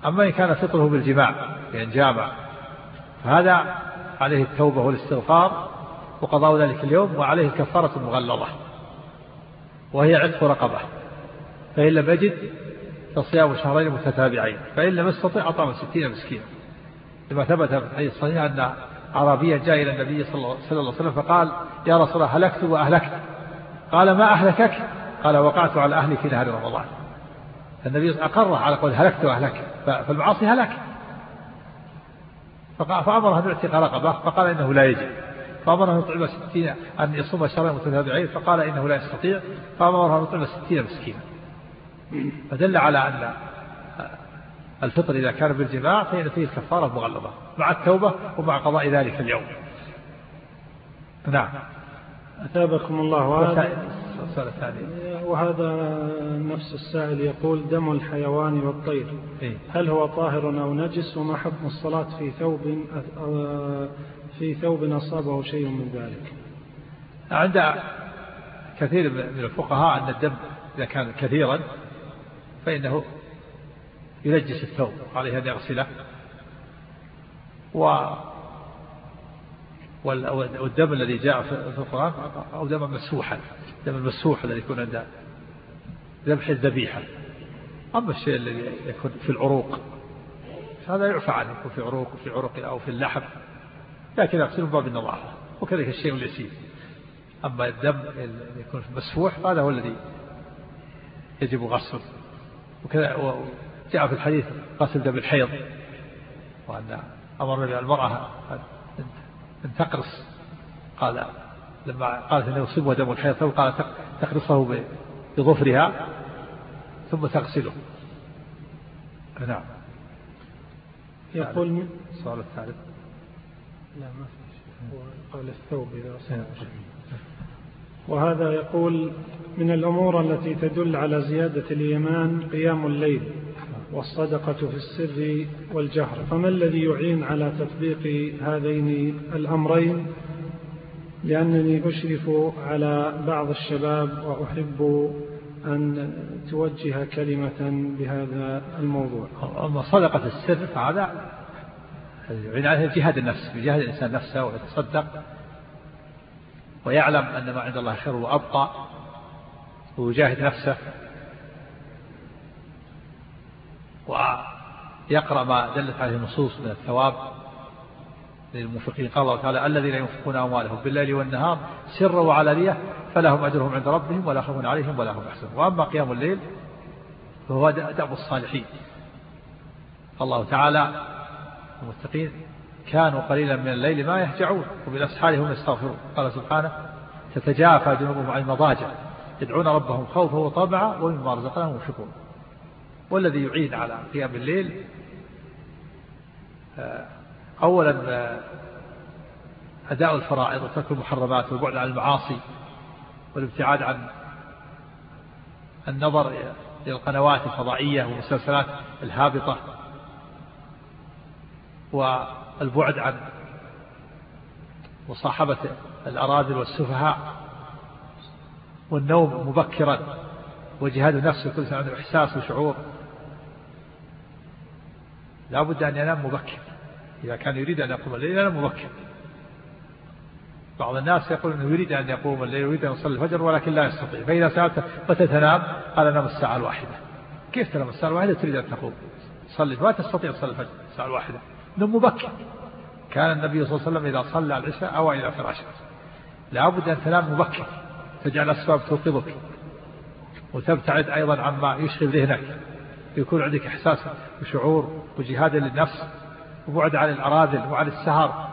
أما إن كان فطره بالجماع بأن جامع فهذا عليه التوبة والاستغفار وقضاء ذلك اليوم وعليه الكفارة المغلظة وهي عتق رقبة. فإن لم يجد فصيام شهرين متتابعين. فإن لم يستطع أطعم ستين مسكينا. لما ثبت في الحديث الصحيح أن عربيا جاء إلى النبي صلى الله عليه وسلم فقال يا رسول الله هلكت وأهلكت. قال ما أهلكك؟ قال وقعت على أهلي في نهار رمضان. النبي أقره على قول هلكت وأهلكت. فالمعاصي هلك. فأمره أن يعتق رقبة فقال إنه لا يجب. فأمره أن يطعم ستين أن يصوم شهرين متتابعين فقال إنه لا يستطيع. فأمره أن يطعم ستين مسكينا. فدل على أن الفطر إذا كان بالجماع فإن فيه الكفارة مغلظة مع التوبة ومع قضاء ذلك اليوم. نعم. أثابكم الله. وهذا وهذا نفس السائل يقول دم الحيوان والطير. إيه؟ هل هو طاهر أو نجس وما حكم الصلاة في ثوب في ثوب أصابه شيء من ذلك؟ عند كثير من الفقهاء أن الدم إذا كان كثيرا فإنه ينجس الثوب عليه أن يغسله. و والدم الذي جاء في القرآن أو دم مسوحا. دم المسوح الذي يكون عند ذبح الذبيحة. أما الشيء الذي يكون في العروق هذا يعفى عنه يكون في عروق وفي عنق أو في اللحم. لكن يغسل باب النظافة وكذلك الشيء اليسير. أما الدم اللي يكون مسفوح هذا هو الذي يجب غسل وكذا وجاء في الحديث غسل دم الحيض وأن أمر المرأة أن تقرص. قال لما قالت أنه يصيبها دم الحيض قال تقرصه بظفرها ثم تغسله. نعم. يقول السؤال الثالث. لا ما في قال الثوب إذا نعم. وهذا يقول من الأمور التي تدل على زيادة الإيمان قيام الليل. والصدقة في السر والجهر. فما الذي يعين على تطبيق هذين الأمرين؟ لأنني أشرف على بعض الشباب وأحب أن توجه كلمة بهذا الموضوع. أما صدقة السر فهذا يعين عليها جهاد النفس بجهاد الإنسان نفسه ويتصدق ويعلم أن ما عند الله خير وأبقى ويجاهد نفسه. ويقرأ ما دلت عليه النصوص من الثواب للمنفقين قال الله تعالى الذين ينفقون أموالهم بالليل والنهار سرا وعلانية فلهم أجرهم عند ربهم ولا خوف عليهم ولا هم يحزنون. وأما قيام الليل فهو دأب الصالحين. الله تعالى المتقين كانوا قليلا من الليل ما يهجعون وبالأسحار هم يستغفرون. قال سبحانه تتجافى جنوبهم عن المضاجع يدعون ربهم خوفا وطمعا ومما رزقناهم ينفقون. والذي يعين على قيام الليل. أولا أداء الفرائض وترك المحرمات والبعد عن المعاصي والابتعاد عن النظر إلى القنوات الفضائية والمسلسلات الهابطة والبعد عن مصاحبة الأراذل والسفهاء والنوم مبكرا وجهاد النفس كل عنده إحساس وشعور. لا بد أن ينام مبكر. إذا كان يريد أن يقوم الليل ينام مبكر. بعض الناس يقول أنه يريد أن يقوم الليل يريد أن يصلي الفجر ولكن لا يستطيع. فإذا سألت متى تنام؟ قال نام الساعة الواحدة. كيف تنام الساعة الواحدة؟ تريد أن تقوم. تصلي ما تستطيع تصلي الفجر الساعة الواحدة. نم مبكر. كان النبي صلى الله عليه وسلم إذا صلى العشاء أو إلى فراشه لابد أن تنام مبكر. تجعل أسباب توقظك. وتبتعد أيضا عما يشغل ذهنك. يكون عندك إحساس وشعور وجهاد للنفس وبعد عن الأراذل وعن السهر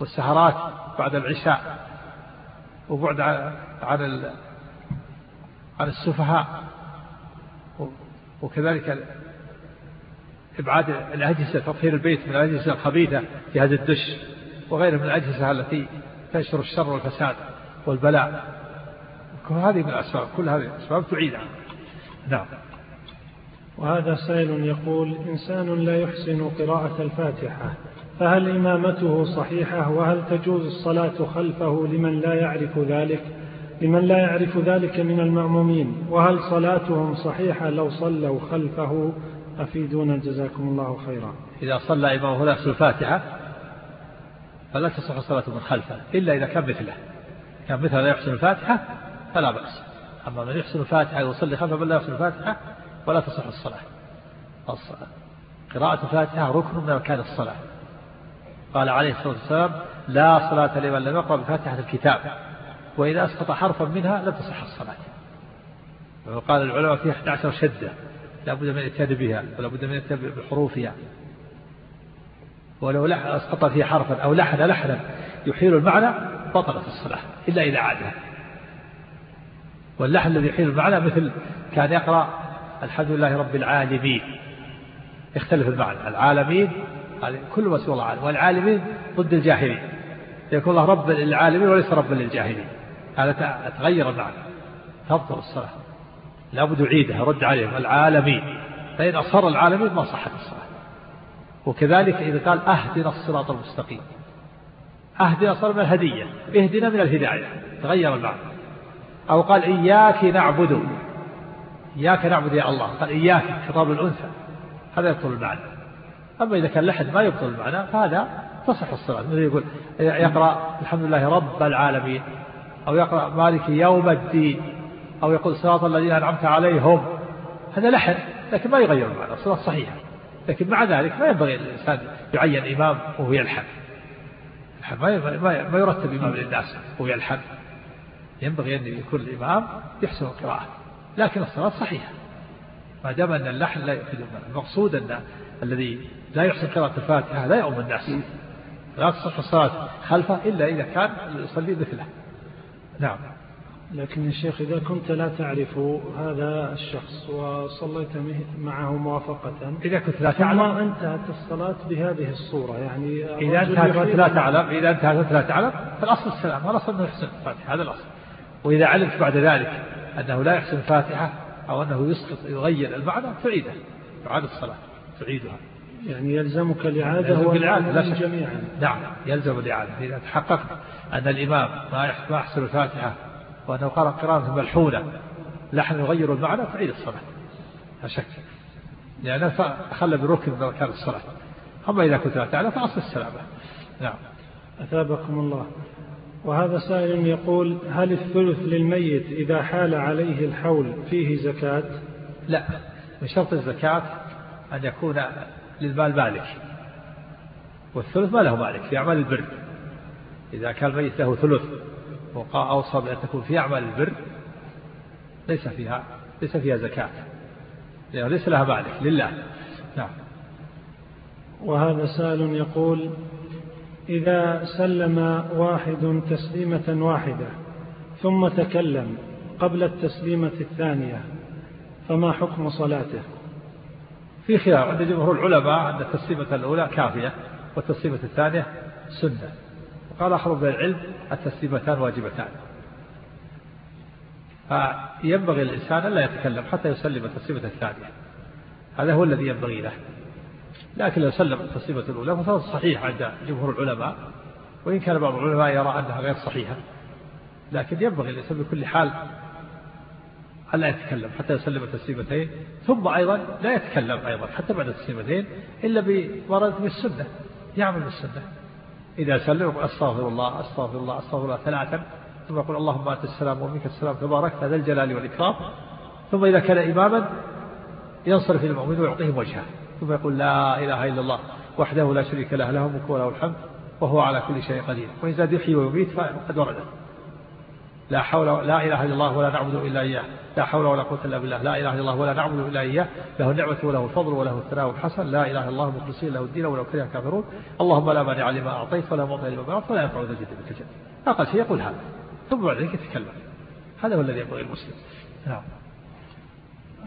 والسهرات بعد العشاء وبعد عن عن السفهاء وكذلك إبعاد الأجهزة تطهير البيت من الأجهزة الخبيثة هذا الدش وغيرها من الأجهزة التي تنشر الشر والفساد والبلاء. كل هذه من الأسباب كل هذه الأسباب تعيدها. نعم. وهذا سائل يقول إنسان لا يحسن قراءة الفاتحة فهل إمامته صحيحة؟ وهل تجوز الصلاة خلفه لمن لا يعرف ذلك؟ لمن لا يعرف ذلك من المأمومين. وهل صلاتهم صحيحة لو صلوا خلفه؟ أفيدونا جزاكم الله خيرا. إذا صلى إمامه يحسن الفاتحة فلا تصح الصلاة من خلفه إلا إذا كان مثله. كان مثله لا يحسن الفاتحة فلا بأس. أما من يحسن الفاتحة ويصلي خلفه بل لا يحسن الفاتحة ولا تصح الصلاة. الصلاة قراءة الفاتحة ركن من أركان الصلاة. قال عليه الصلاة والسلام لا صلاة لمن لم يقرأ بفاتحة الكتاب. وإذا أسقط حرفا منها لم تصح الصلاة. وقال العلماء في 11 شدة. لا بد من الاتيان بها ولا بد من الاتيان بحروفها. ولو أسقط فيها حرفا أو لحن لحنا يحيل المعنى بطلت الصلاة إلا إذا عادها. واللحن الذي يحيل المعنى مثل كان يقرأ الحمد لله رب العالمين. يختلف المعنى. العالمين كل ما الله. عالم والعالمين ضد الجاهلين. يكون الله رب للعالمين وليس رب للجاهلين. هذا تغير المعنى. تبطل الصلاة. لابد يعيدها رد عليهم العالمين فإن أصر العالمين ما صحت الصلاة. وكذلك إذا قال أهدنا الصراط المستقيم. أهدنا صار من الهدية. اهدنا من الهداية. تغير المعنى. أو قال إياك نعبد. إياك نعبد يا الله قال إياك خطاب الأنثى هذا يبطل المعنى. أما إذا كان لحد ما يبطل المعنى فهذا تصح الصلاة. مثل يقول يقرأ الحمد لله رب العالمين أو يقرأ مالك يوم الدين أو يقول صراط الذين أنعمت عليهم. هذا لحن لكن ما يغير المعنى الصلاة صحيحة. لكن مع ذلك ما ينبغي الإنسان يعين إمام وهو يلحن. ما يرتب إمام للناس وهو يلحن. ينبغي أن يكون الإمام يحسن القراءة. لكن الصلاة صحيحة. ما دام أن اللحن لا يفيد المقصود أن الذي لا يحسن قراءة الفاتحة لا يؤم الناس. لا تصح الصلاة خلفه إلا إذا كان يصلي مثله. نعم. لكن الشيخ إذا كنت لا تعرف هذا الشخص وصليت معه موافقة إذا كنت لا تعلم. انتهت الصلاة بهذه الصورة يعني إذا انتهت لا تعلم إذا انتهت لا تعلم فالأصل السلام والأصل أنه يحسن الفاتحة هذا الأصل. وإذا علمت بعد ذلك أنه لا يحسن الفاتحة أو أنه يسقط يغير المعنى تعيده تعاد الصلاة تعيدها. يعني يلزمك الإعادة يلزم الإعادة لا شك. جميعا. نعم يلزم الإعادة. إذا تحققت أن الإمام ما يحسن الفاتحة وأنه قرأ قراءة ملحونة لحن يغير المعنى تعيد الصلاة. لا شك. لأنه خلى بركن من أركان الصلاة. أما إذا كنت لا تعلم فأصل السلامة. نعم. أثابكم الله. وهذا سائل يقول هل الثلث للميت إذا حال عليه الحول فيه زكاة؟ لا من شرط الزكاة أن يكون للمال مالك والثلث ما له مالك في أعمال البر. إذا كان الميت له ثلث وأوصى بأن تكون في أعمال البر ليس فيها ليس فيها زكاة ليس لها مالك لله. نعم. وهذا سائل يقول إذا سلم واحد تسليمة واحدة ثم تكلم قبل التسليمة الثانية فما حكم صلاته؟ في خلاف عند جمهور العلماء أن التسليمة الأولى كافية والتسليمة الثانية سنة. وقال آخر من العلم التسليمتان واجبتان. فينبغي الإنسان ألا يتكلم حتى يسلم التسليمة الثانية. هذا هو الذي ينبغي له. لكن لو سلم التسليمة الأولى فصارت صحيحة عند جمهور العلماء وإن كان بعض العلماء يرى أنها غير صحيحة. لكن ينبغي الإنسان بكل حال ألا يتكلم حتى يسلم التسليمتين ثم أيضا لا يتكلم أيضا حتى بعد التسليمتين إلا بورد بالسنة يعمل بالسنة إذا سلم أستغفر الله أستغفر الله أستغفر الله ثلاثا ثم يقول اللهم أنت السلام ومنك السلام تبارك هذا الجلال والإكرام. ثم إذا كان إماما ينصرف إلى المؤمن ويعطيهم وجهه. ثم يقول لا إله إلا الله وحده لا شريك له له الملك وله الحمد وهو على كل شيء قدير. وإن زاد يحيي ويميت فقد ورد. لا حول لا إله إلا الله ولا نعبد إلا إياه. لا حول ولا قوة إلا بالله. لا إله إلا الله ولا نعبد إلا إياه. له النعمة وله الفضل وله الثناء الحسن. لا إله إلا الله مخلصين له الدين ولو كره الكافرون. اللهم لا مانع لما أعطيت ولا معطي لما منعت ولا ينفع ذا الجد منك الجد. أقل شيء يقول هذا. ثم بعد ذلك يتكلم. هذا هو الذي ينبغي المسلم. نعم.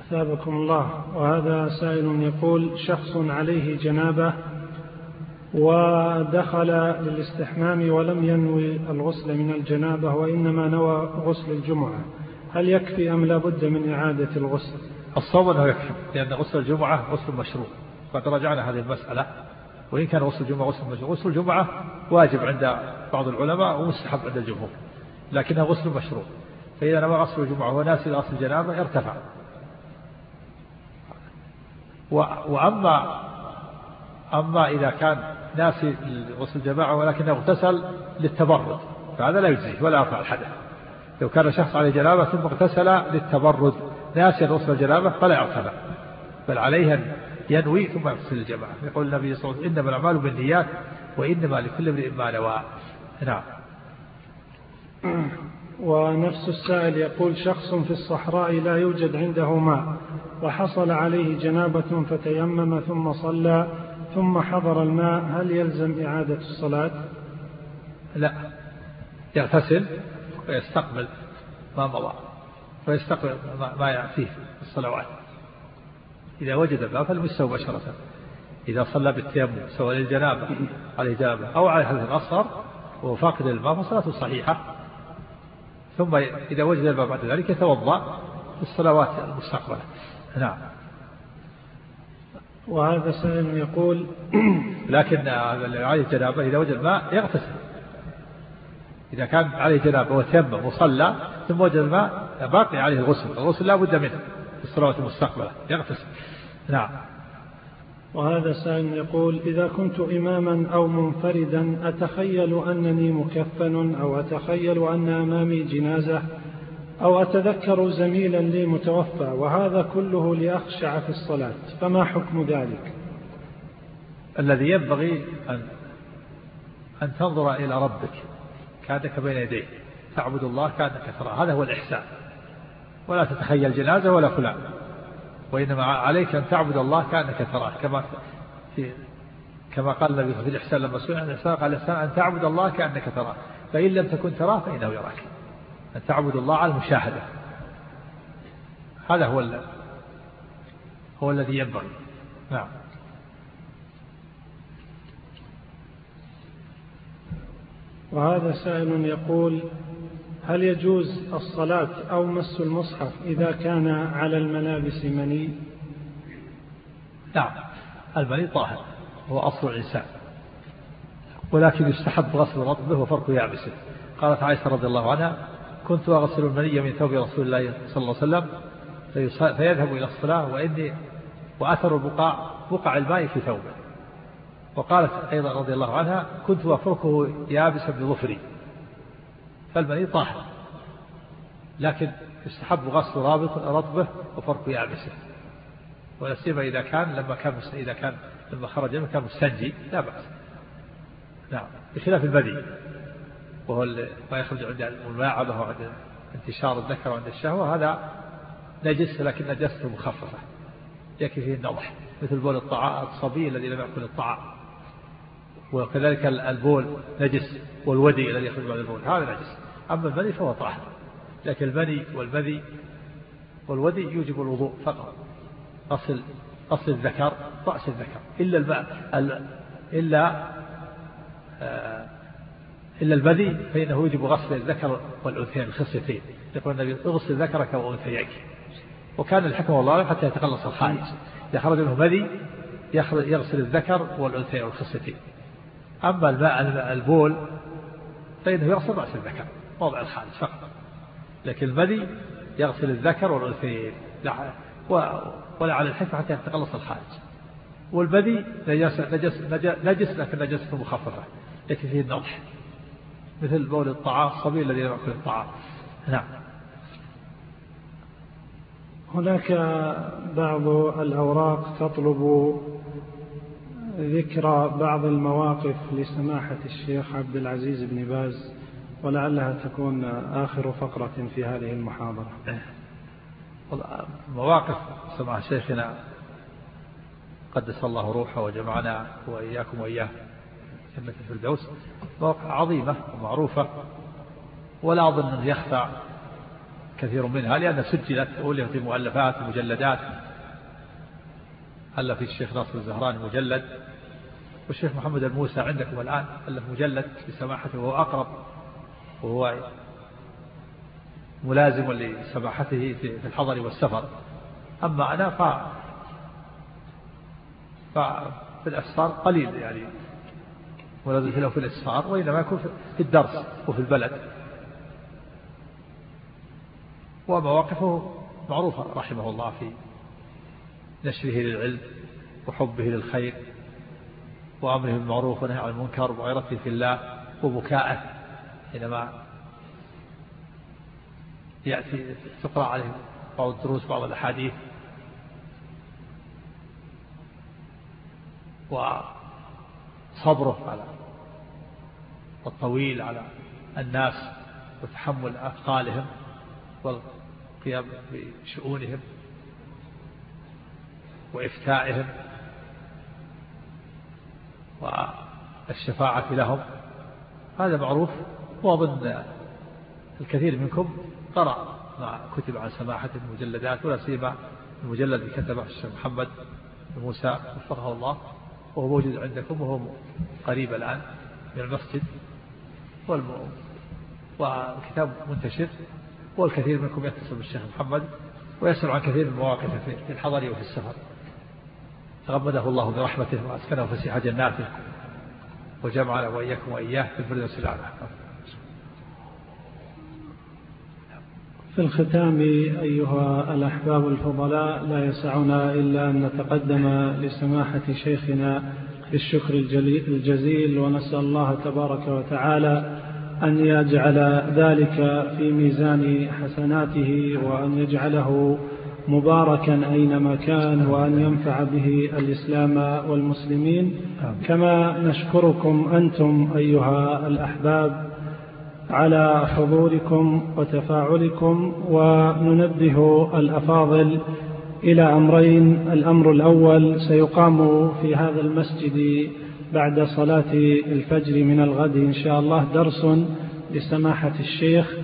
أثابكم الله. وهذا سائل يقول شخص عليه جنابة ودخل للاستحمام ولم ينوي الغسل من الجنابة وإنما نوى غسل الجمعة. هل يكفي أم لا بد من إعادة الغسل؟ الصواب أنه يكفي لأن غسل الجمعة غسل مشروع. قد رجعنا هذه المسألة وإن كان غسل الجمعة غسل مشروع. غسل الجمعة واجب عند بعض العلماء ومستحب عند الجمهور لكنها غسل مشروع. فإذا نوى غسل الجمعة وناسي غسل الجنابة ارتفع. وأما أما إذا كان ناسي غسل الجماعة ولكنه اغتسل للتبرد فهذا لا يجزيه ولا يرفع الحدث. لو كان شخص عليه جنابة ثم اغتسل للتبرد ناسيا غسل الجنابة فلا يعتبر بل عليه أن ينوي ثم يغسل الجماعة. يقول النبي صلى الله عليه وسلم إنما الأعمال بالنيات وإنما لكل امرئ ما نوى. نعم. ونفس السائل يقول شخص في الصحراء لا يوجد عنده ماء وحصل عليه جنابة فتيمم ثم صلى ثم حضر الماء هل يلزم إعادة الصلاة؟ لا. يغتسل ويستقبل ما مضى ويستقبل ما في الصلوات. إذا وجد الماء فلمسه مباشرة. إذا صلى بالتيمم سواء للجنابة عليه جنابة أو على حدث الأصغر وهو فاقد الماء فصلاته صحيحة. ثم إذا وجد الماء بعد ذلك يتوضأ في الصلوات المستقبلة. نعم. وهذا سائل يقول لكن عليه جنابة إذا وجد الماء يغتسل. إذا كان عليه جنابة وتيمم وصلى ثم وجد الماء باقي عليه الغسل الغسل لا بد منه في الصلوات المستقبلة يغتسل. نعم. وهذا سائل يقول إذا كنت إماما أو منفردا أتخيل أنني مكفن أو أتخيل أن أمامي جنازة أو أتذكر زميلا لي متوفى وهذا كله لأخشع في الصلاة فما حكم ذلك؟ الذي ينبغي أن, أن تنظر إلى ربك كأنك بين يديه تعبد الله كأنك ترى هذا هو الإحسان. ولا تتخيل جنازة ولا فلان. وإنما عليك أن تعبد الله كأنك تراه كما في كما قال النبي في الإحسان لما سئل عن الإحسان قال الإحسان أن تعبد الله كأنك تراه فإن لم تكن تراه فإنه يراك. أن تعبد الله على المشاهدة. هذا هو هو الذي ينبغي. نعم. وهذا سائل يقول هل يجوز الصلاة أو مس المصحف إذا كان على الملابس مني؟ نعم المني طاهر هو أصل الإنسان ولكن يستحب غسل رطبه وفرق يابسه. قالت عائشة رضي الله عنها كنت أغسل المني من ثوب رسول الله صلى الله عليه وسلم فيذهب إلى الصلاة وإني وأثر البقاع بقع الماء في ثوبه. وقالت أيضا رضي الله عنها كنت أفركه يابسا بظفري. فالمني طاهر. لكن يستحب غسل رابط رطبه وفرك يابسه. ولا سيما إذا كان لما كان إذا كان لما خرج منه كان مستنجي لا بأس. نعم. بخلاف البدي وهو ما يخرج عند الملاعبة وعند انتشار الذكر وعند الشهوة هذا نجس لكن نجسته مخففة. يكفي فيه النضح مثل بول الطعام الصبي الذي لم يأكل الطعام. وكذلك البول نجس والودي الذي يخرج بعد البول هذا نجس. أما المني فهو طاهر. لكن المني والمذي والودي يوجب الوضوء فقط. أصل أصل الذكر رأس الذكر. إلا الماء إلا آه، إلا البذي فإنه يوجب غسل الذكر والأنثيين الخصيتين يقول النبي اغسل ذكرك وأنثيك وكان الحكم والله حتى يتقلص الخارج إذا خرج منه بذي يغسل الذكر والأنثيين والخصيتين أما البول فإنه يغسل رأس الذكر موضع الخارج فقط. لكن المذي يغسل الذكر والأنثيين ولا على الحكمة حتى يتقلص الخارج. والبذي نجس, نجس, نجس لكن نجسته مخففة يكفي فيه النضح. مثل بول الطعام الصبي الذي يأكل الطعام. نعم. هناك بعض الأوراق تطلب ذكر بعض المواقف لسماحة الشيخ عبد العزيز بن باز ولعلها تكون آخر فقرة في هذه المحاضرة. مواقف سماحة شيخنا قدس الله روحه وجمعنا وإياكم وإياه جنة الفردوس. مواقف عظيمة ومعروفة ولا أظن أن يخفى كثير منها لأنها سجلت وألفت في مؤلفات مجلدات. ألف الشيخ ناصر الزهراني مجلد والشيخ محمد الموسى عندكم الآن ألف مجلد بسماحته وهو أقرب وهو ملازم لسماحته في الحضر والسفر. أما أنا ف ففي الأسفار قليل يعني. ولازم له في الأسفار وإنما يكون في الدرس وفي البلد. ومواقفه معروفة رحمه الله في نشره للعلم وحبه للخير. وأمره بالمعروف ونهي عن المنكر وغيرته في الله وبكاءه حينما يأتي تقرأ عليه بعض الدروس بعض الأحاديث. وصبره على الطويل على الناس وتحمل أثقالهم والقيام بشؤونهم وإفتائهم. والشفاعة لهم. هذا معروف وأظن الكثير منكم قرأ ما كتب عن سماحة المجلدات ولا سيما المجلد اللي كتبه الشيخ محمد موسى وفقه الله وهو موجود عندكم وهو قريب الآن من المسجد. والكتاب منتشر والكثير منكم يتصل بالشيخ محمد ويسأل عن كثير من مواقفه في الحضر وفي السفر. تغمده الله برحمته وأسكنه فسيح جناته. وجمعنا وإياكم وإياه في الفردوس الأعلى. في الختام أيها الأحباب الفضلاء لا يسعنا إلا أن نتقدم لسماحة شيخنا بالشكر الجزيل ونسأل الله تبارك وتعالى أن يجعل ذلك في ميزان حسناته وأن يجعله مباركا أينما كان وأن ينفع به الإسلام والمسلمين. كما نشكركم أنتم أيها الأحباب على حضوركم وتفاعلكم وننبه الأفاضل إلى أمرين. الأمر الأول سيقام في هذا المسجد بعد صلاة الفجر من الغد إن شاء الله درس لسماحة الشيخ.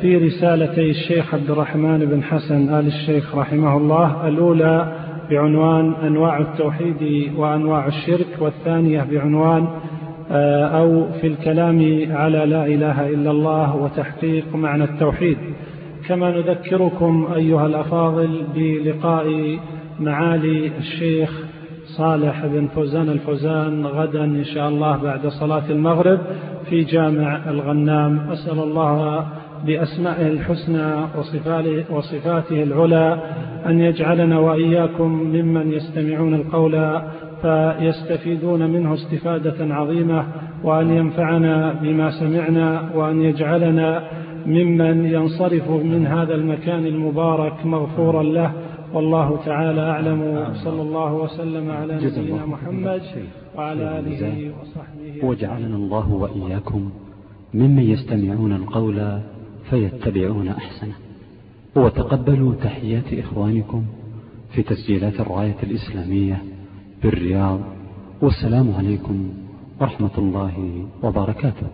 في رسالتي الشيخ عبد الرحمن بن حسن آل الشيخ رحمه الله الأولى بعنوان أنواع التوحيد وأنواع الشرك والثانية بعنوان آه، أو في الكلام على لا إله إلا الله وتحقيق معنى التوحيد. كما نذكركم أيها الأفاضل بلقاء معالي الشيخ صالح بن فوزان الفوزان غدا إن شاء الله بعد صلاة المغرب في جامع الغنام. أسأل الله بأسمائه الحسنى وصفاته العلى أن يجعلنا وإياكم ممن يستمعون القول فيستفيدون منه استفادة عظيمة وأن ينفعنا بما سمعنا وأن يجعلنا ممن ينصرف من هذا المكان المبارك مغفورا له. والله تعالى أعلم. صلى الله وسلم على نبينا محمد وعلى آله وصحبه وجعلنا الله وإياكم ممن يستمعون القول فيتبعون أحسنه. وتقبلوا تحيات إخوانكم في تسجيلات الراية الإسلامية بالرياض. والسلام عليكم ورحمة الله وبركاته.